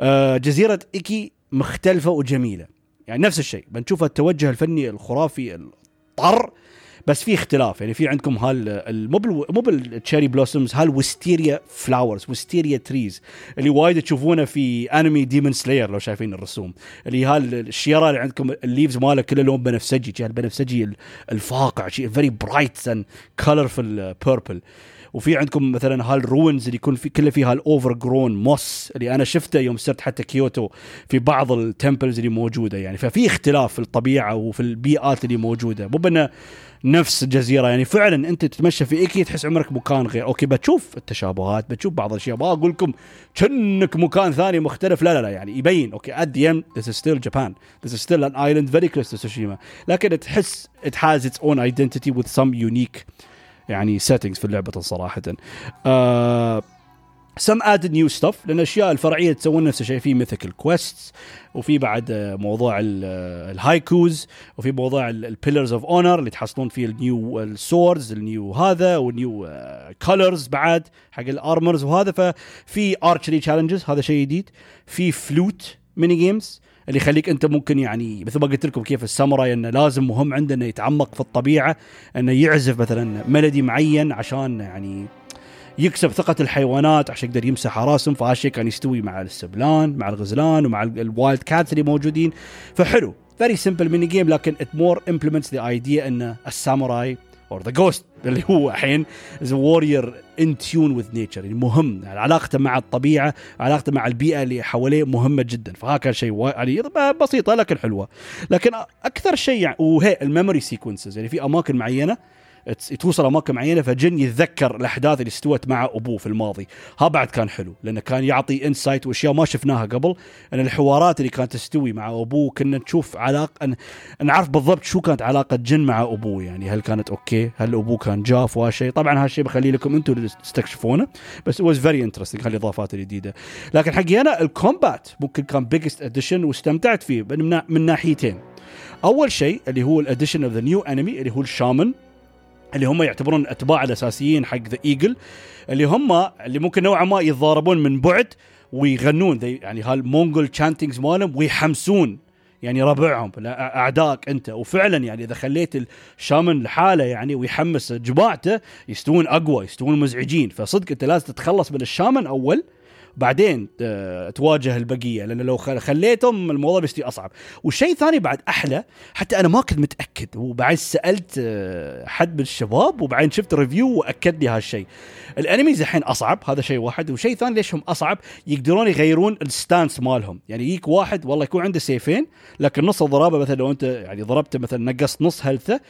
آه جزيرة ايكي مختلفة وجميلة يعني نفس الشيء. بنشوف التوجه الفني الخرافي الطر. بس في اختلاف. يعني في عندكم هال مو مو بال cherry blossoms هال wisteria flowers wisteria trees اللي وايد تشوفونه في انمي ديمون سلاير لو شايفين الرسوم. اللي هالشجرة اللي عندكم ال leaves ماله كله لون بنفسجي البنفسجي الفاقع شيء very bright and colorful purple وفي عندكم مثلا هال ruins اللي يكون في كله فيها ال overgrown moss اللي أنا شفته يوم صرت حتى كيوتو في بعض ال temples اللي موجودة يعني. ففي اختلاف في الطبيعة وفي البيئات اللي موجودة. مو بأنه نفس الجزيره يعني فعلا أنت تتمشى في ايكي تحس عمرك مكان غير. أوكي بتشوف التشابهات بتشوف بعض الأشياء. ما أقول لكم كأنك مكان ثاني مختلف. لا لا لا يعني يبين. أوكي at the end is still Japan is still an island very close to سوشيما لكن تحس it has its own identity with some unique يعني settings في اللعبة صراحة. آه some add new stuff لأن الأشياء الفرعية تسوون نفس الشيء. في mythical quest وفي بعد موضوع ال haikus وفي موضوع ال pillars of honor اللي تحصلون فيه ال new ال swords ال new هذا والنيو colors بعد حق ال armors وهذا. ففي archery challenges هذا شيء جديد. في flute mini games اللي يخليك أنت ممكن يعني مثل ما قلت لكم كيف الساموراي إنه لازم مهم عنده انه يتعمق في الطبيعة إنه يعزف مثلا melody معين عشان يعني يكسب ثقة الحيوانات عشان يقدر يمسح راسهم فهالشيء كان يستوي مع السبلان مع الغزلان ومع ال wild cats اللي موجودين. فحلو very simple mini game لكن it more implements the idea إن الساموراي or the Ghost اللي هو الحين is warrior in tune with nature يعني مهم. يعني علاقته مع الطبيعة علاقته مع البيئة اللي حواليه مهمة جدا. فهذا شيء يعني بسيطة لكن حلوة. لكن أكثر شيء يعني وهي ال memory sequences يعني في أماكن معينة توصل أماكن معينة فجن يتذكر الأحداث اللي استوت مع أبوه في الماضي. ها بعد كان حلو لأنه كان يعطي insight وأشياء ما شفناها قبل إن الحوارات اللي كانت تستوي مع أبوه كنا نشوف علاقه نعرف بالضبط شو كانت علاقة جن مع أبوه. يعني هل كانت أوكي هل أبوه كان جاف وهالشيء طبعا هالشيء بخلي لكم أنتم تستكشفونه بس was very interesting هالاضافات الجديدة. لكن حقي أنا ال combat ممكن كان biggest addition واستمتعت فيه من ناحيتين. أول شيء اللي هو ال addition of the new enemy اللي هو ال shaman. اللي هم يعتبرون الاتباع الأساسيين حق the Eagle اللي هم اللي ممكن نوعا ما يتضاربون من بعد ويغنون. يعني هال Mongol chantings مالهم ويحمسون يعني ربعهم اعدائك أنت. وفعلا يعني إذا خليت الشامن لحاله يعني ويحمس جماعته يستوون أقوى يستوون مزعجين. فصدق أنت لازم تتخلص من الشامن أول بعدين آه، تواجه البقية لأن لو خل- خليتهم الموضوع بيصير أصعب. والشيء الثاني بعد أحلى حتى أنا ما كنت متأكد وبعد سألت آه، حد من الشباب وبعدين شفت ريفيو واكد لي هالشيء. الانميز الحين أصعب هذا شيء واحد. وشيء ثاني ليش هم أصعب؟ يقدرون يغيرون ال stance مالهم. يعني يجيك واحد والله يكون عنده سيفين لكن نص الضربه مثلا لو أنت يعني ضربته مثلا نقصت نص health ـه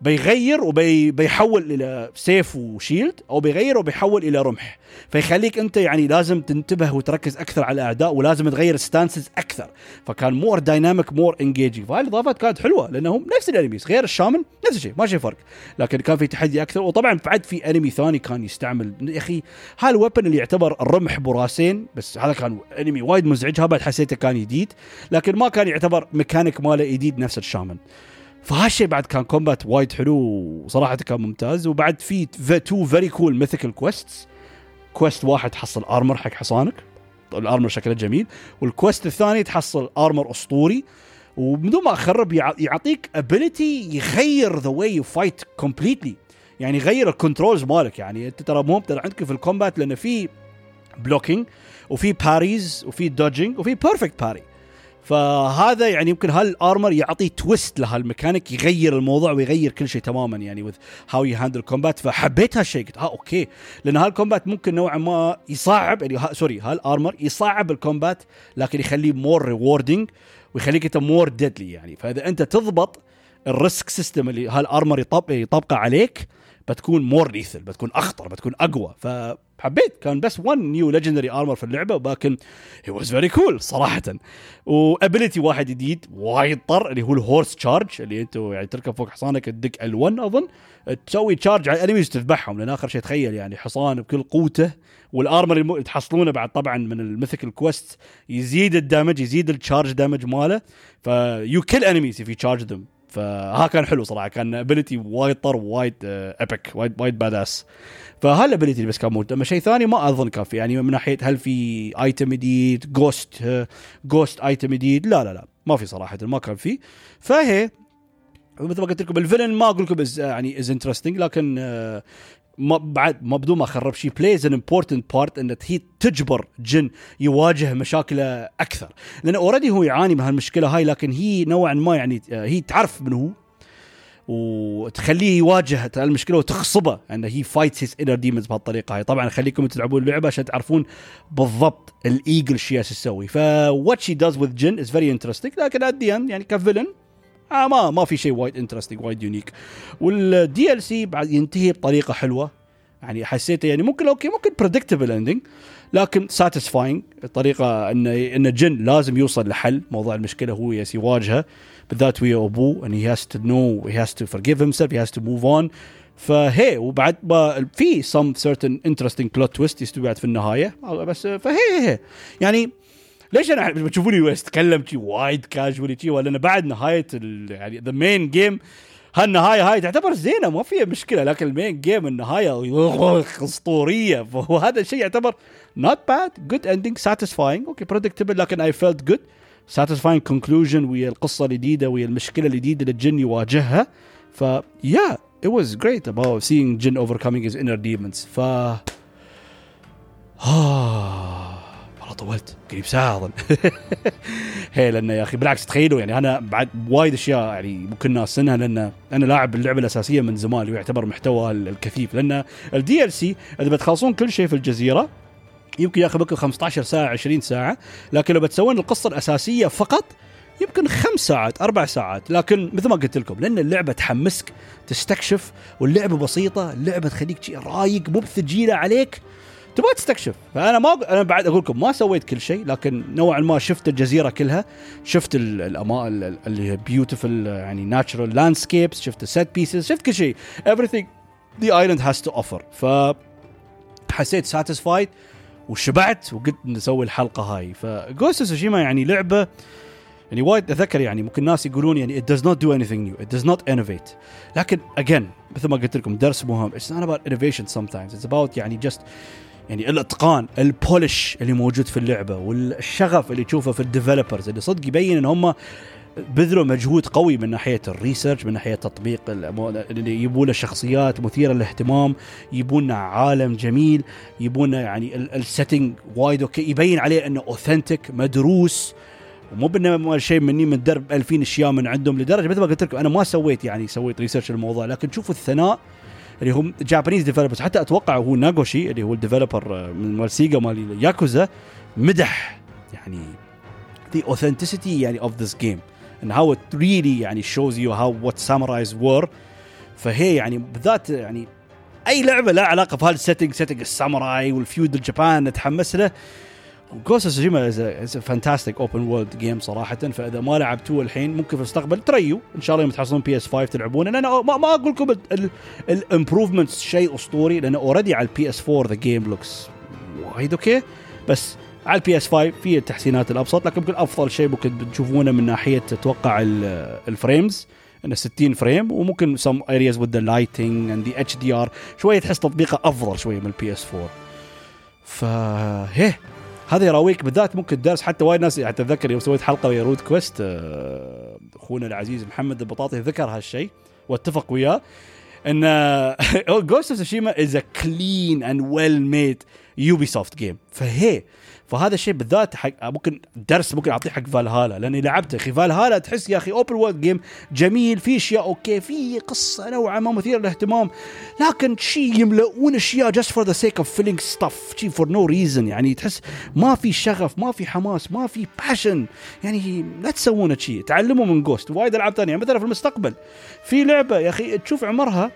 بيغير وبيحول إلى سيف و shield أو بيغير وبيحول إلى رمح. فيخليك أنت يعني لازم تنتبه وتركز أكثر على الأعداء ولازم تغير stances أكثر. فكان more dynamic more engaging فهاي الإضافات كانت حلوة لأنهم نفس ال enemies غير ال shaman نفس الشيء ما شيء فرق. لكن كان في تحدي أكثر وطبعا بعد في enemy ثاني كان يستعمل. يا أخي هذا ال weapon اللي يعتبر الرمح براسين بس هذا كان enemy وايد مزعج هذا حسيته كان جديد لكن ما كان يعتبر ميكانيك ماله جديد نفس ال shaman فهالشيء بعد كان combat وايد حلو وصراحة كان ممتاز. وبعد في two very cool mythical quests quest واحد تحصل armor حق حصانك. ال armor شكله جميل. وال quest الثاني تحصل armor أسطوري. وبدون ما أخرب يع- يعطيك ability يغير the way you fight completely يعني يغير ال controls مالك. يعني أنت ترى مهم ترى عندك في ال combat لأن في blocking وفي parries وفي dodging وفي perfect parry فهذا يعني يمكن هال armor يعطي twist لهالميكانيك يغير الموضوع ويغير كل شيء تماما يعني with how you handle combat. فحبيت هالشيء قلت ها okay. لأن هال combat ممكن نوعا ما يصعب يعني ها sorry هال armor يصعب ال combat لكن يخليه more rewarding ويخليك أنت more deadly يعني. فإذا أنت تضبط ال risk system اللي هال armor يطبق يطبقه عليك بتكون more lethal بتكون أخطر بتكون أقوى. فحبيت كان بس 1 new legendary armor في اللعبة ولكن هي was very cool صراحة. و ability واحد جديد وايد طر اللي هو ال horse charge اللي أنتم يعني تركب فوق حصانك تدق ال1 أظن. تسوي charge على ال enemies وتذبحهم لأن آخر شيء تخيل يعني حصان بكل قوته وال armor اللي تحصلونه بعد طبعا من ال mythical quest يزيد ال damage يزيد ال charge damage ماله. ف you kill enemies if you charge them فها كان حلو صراحة كان ability وايد طر وايد epic وايد وايد badass فهال ability بس كان موجود أما شيء ثاني ما أظن كان في يعني من ناحية هل في item جديد just just item جديد لا لا لا. ما في صراحة ما كان في. فهي مثل ما قلت لكم ال villain ما أقول لكم يعني is interesting لكن آه، ما بعد ما بدون ما أخرب شيء plays an important part ان هي تجبر جن يواجه مشاكله أكثر. لأن already هو يعاني من هالمشكلة هاي لكن هي نوعا ما يعني آه، هي تعرف من هو. وتخليه يواجه المشكلة وتغصبه أن هي fight his inner demons بهالطريقة هاي. طبعا خليكم تلعبون اللعبه عشان تعرفون بالضبط ال Eagle شي إيش تسوي ف what she does with جن is very interesting لكن it يعني ك villain آه ما ما في شيء وايد interesting وايد unique وال DLC بعد ينتهي بطريقة حلوة. يعني حسيته يعني ممكن okay ممكن predictable ending لكن satisfying الطريقة إن إن جن لازم يوصل لحل موضوع المشكلة هو yes يواجهه. بالذات ويا أبوه ان he has to know he has to forgive himself he has to move on. فهي وبعد ما في certain interesting plot twist يستوي بعد في النهاية. بس فهي هي يعني ليش أنا بتشوفوني أتكلم شي وايد casually شي ولا أنا بعد نهاية يعني the main game هالنهاية هاي تعتبر زينة ما فيها مشكلة لكن ال main game النهاية أسطورية. وهذا الشيء يعتبر not bad good ending satisfying okay predictable لكن I felt good. Satisfying conclusion ويا القصة الجديدة ويا المشكلة الجديدة اللي الجن يواجهها. ف yeah it was great about seeing Jin overcoming his inner demons. ف آه والله طولت. قريب ساعة أظن. هي لأن يا أخي بالعكس تخيلوا يعني أنا بعد وايد أشياء يعني ممكن ناسنها لأن أنا لاعب اللعبة الأساسية من زمان اللي يعتبر محتوى الكثيف. لأن ال DLC إذا بتخلصون كل شيء في الجزيرة يمكن ياخذ بكم 15 ساعة 20 ساعة لكن لو بتسوون القصة الأساسية فقط يمكن خمس ساعات أربع ساعات. لكن مثل ما قلت لكم لأن اللعبة تحمسك تستكشف واللعبة بسيطة اللعبة تخليك رايق مو ثقيله عليك تبغى تستكشف. فأنا ما أنا بعد أقول لكم ما سويت كل شيء لكن نوعا ما شفت الجزيرة كلها شفت ال- الأما ال- اللي beautiful يعني natural landscapes شفت ال set pieces شفت كل شيء everything the island has to offer. ف حسيت satisfied وشبعت وقلت نسوي الحلقة هاي. ف Ghost Tsushima يعني لعبة يعني وايد أتذكر يعني ممكن الناس يقولون يعني it does not do anything new it does not innovate. لكن again مثل ما قلت لكم درس مهم it's not about innovation sometimes it's about يعني just يعني الإتقان ال polish اللي موجود في اللعبة والشغف اللي تشوفه في ال developers اللي صدق يبين إن هم بذلوا مجهود قوي من ناحية ال research من ناحية تطبيق اللي يبون شخصيات مثيرة للاهتمام يبون عالم جميل يبون يعني ال setting وايد okay يبين عليه إنه authentic مدروس ومو بإنه شيء مني من درب 2000 أشياء من عندهم لدرجة مثل ما قلت لكم أنا ما سويت يعني سويت research الموضوع لكن شوفوا الثناء اللي هم Japanese developers حتى أتوقع هو ناغوشي اللي هو ال developer من مال سيجا مال ياكوزا مدح يعني the authenticity يعني of this game. And how it really يعني shows you how what samurais were. فهي يعني بالذات يعني أي لعبة لها علاقة في هذا ال setting setting الساموراي وال feudal Japan نتحمس له. Ghost of Tsushima is fantastic open world game صراحة. فإذا ما لعبتوه الحين ممكن في المستقبل تريوا إن شاء الله يوم تحصلون بي اس 5 تلعبونه. لأن ما, ما أقول لكم ال improvements شيء أسطوري لأن already على البي اس 4 the game looks وايد okay بس على البي اس 5 في التحسينات الأبسط لكن ممكن أفضل شيء ممكن تشوفونه من ناحية أتوقع ال frames إنه 60 frame وممكن some areas with the lighting and the HDR شوية تحس تطبيقه أفضل شوية من البي اس 4 فهي هذا يراويك بالذات ممكن درس حتى وايد ناس يعني اتذكر يوم سويت حلقة ويا Road Quest آه، أخونا العزيز محمد البطاطي ذكر هالشيء واتفق وياه إن Ghost of Tsushima is a clean and well made Ubisoft game فهي فهذا الشيء بالذات حق ممكن درس ممكن أعطيه حق فالهالا لأني لعبته. أخي فالهالا تحس يا أخي open world game جميل في أشياء okay في قصة نوعا ما مثيرة للاهتمام لكن شيء يملؤون أشياء just for the sake of filling stuff شيء for no reason يعني تحس ما في شغف ما في حماس ما في passion يعني لا تسوون شيء تعلموا من Ghost وايد ألعاب ثانية مثلا في المستقبل. في لعبة يا أخي تشوف عمرها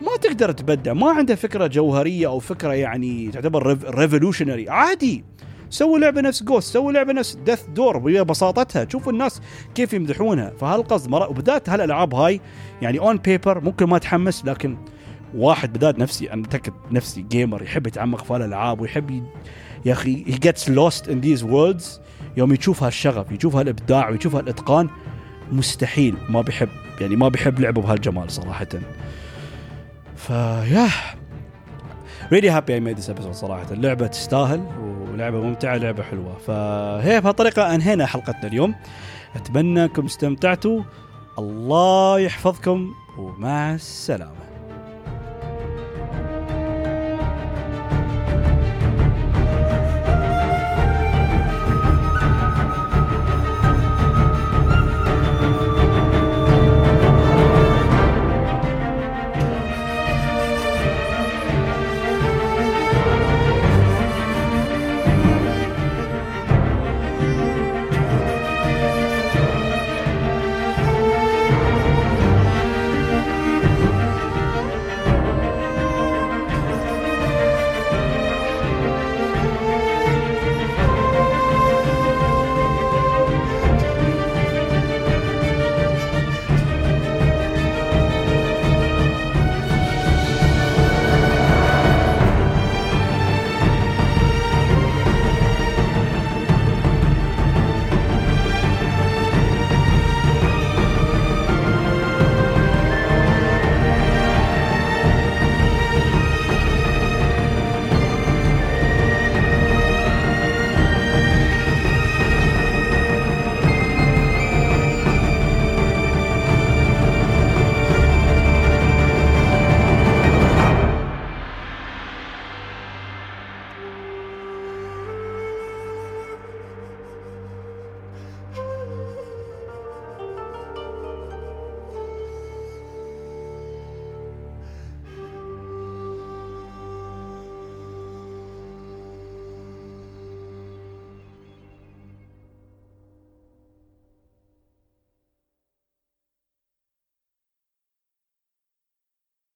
ما تقدر تبدع ما عنده فكرة جوهرية أو فكرة يعني تعتبر revolutionary عادي. سووا لعبة نفس just سووا لعبة نفس Death's Door ببساطتها شوفوا الناس كيف يمدحونها. فهالقصد وبالذات هالألعاب هاي يعني on paper ممكن ما تحمس لكن واحد بالذات نفسي أنا متأكد نفسي gamer يحب يتعمق في الالعاب ويحب ي... يا أخي he gets lost in these worlds. يوم يشوف هالشغف يشوف هالإبداع ويشوف هالإتقان مستحيل. ما بيحب يعني ما بيحب لعبه بهالجمال صراحة. ف yeah really happy I made this episode صراحة. اللعبة تستاهل ولعبة ممتعة لعبة حلوة. فهي بهالطريقه أنهينا حلقتنا اليوم. أتمنى أنكم استمتعتوا. الله يحفظكم ومع السلامة.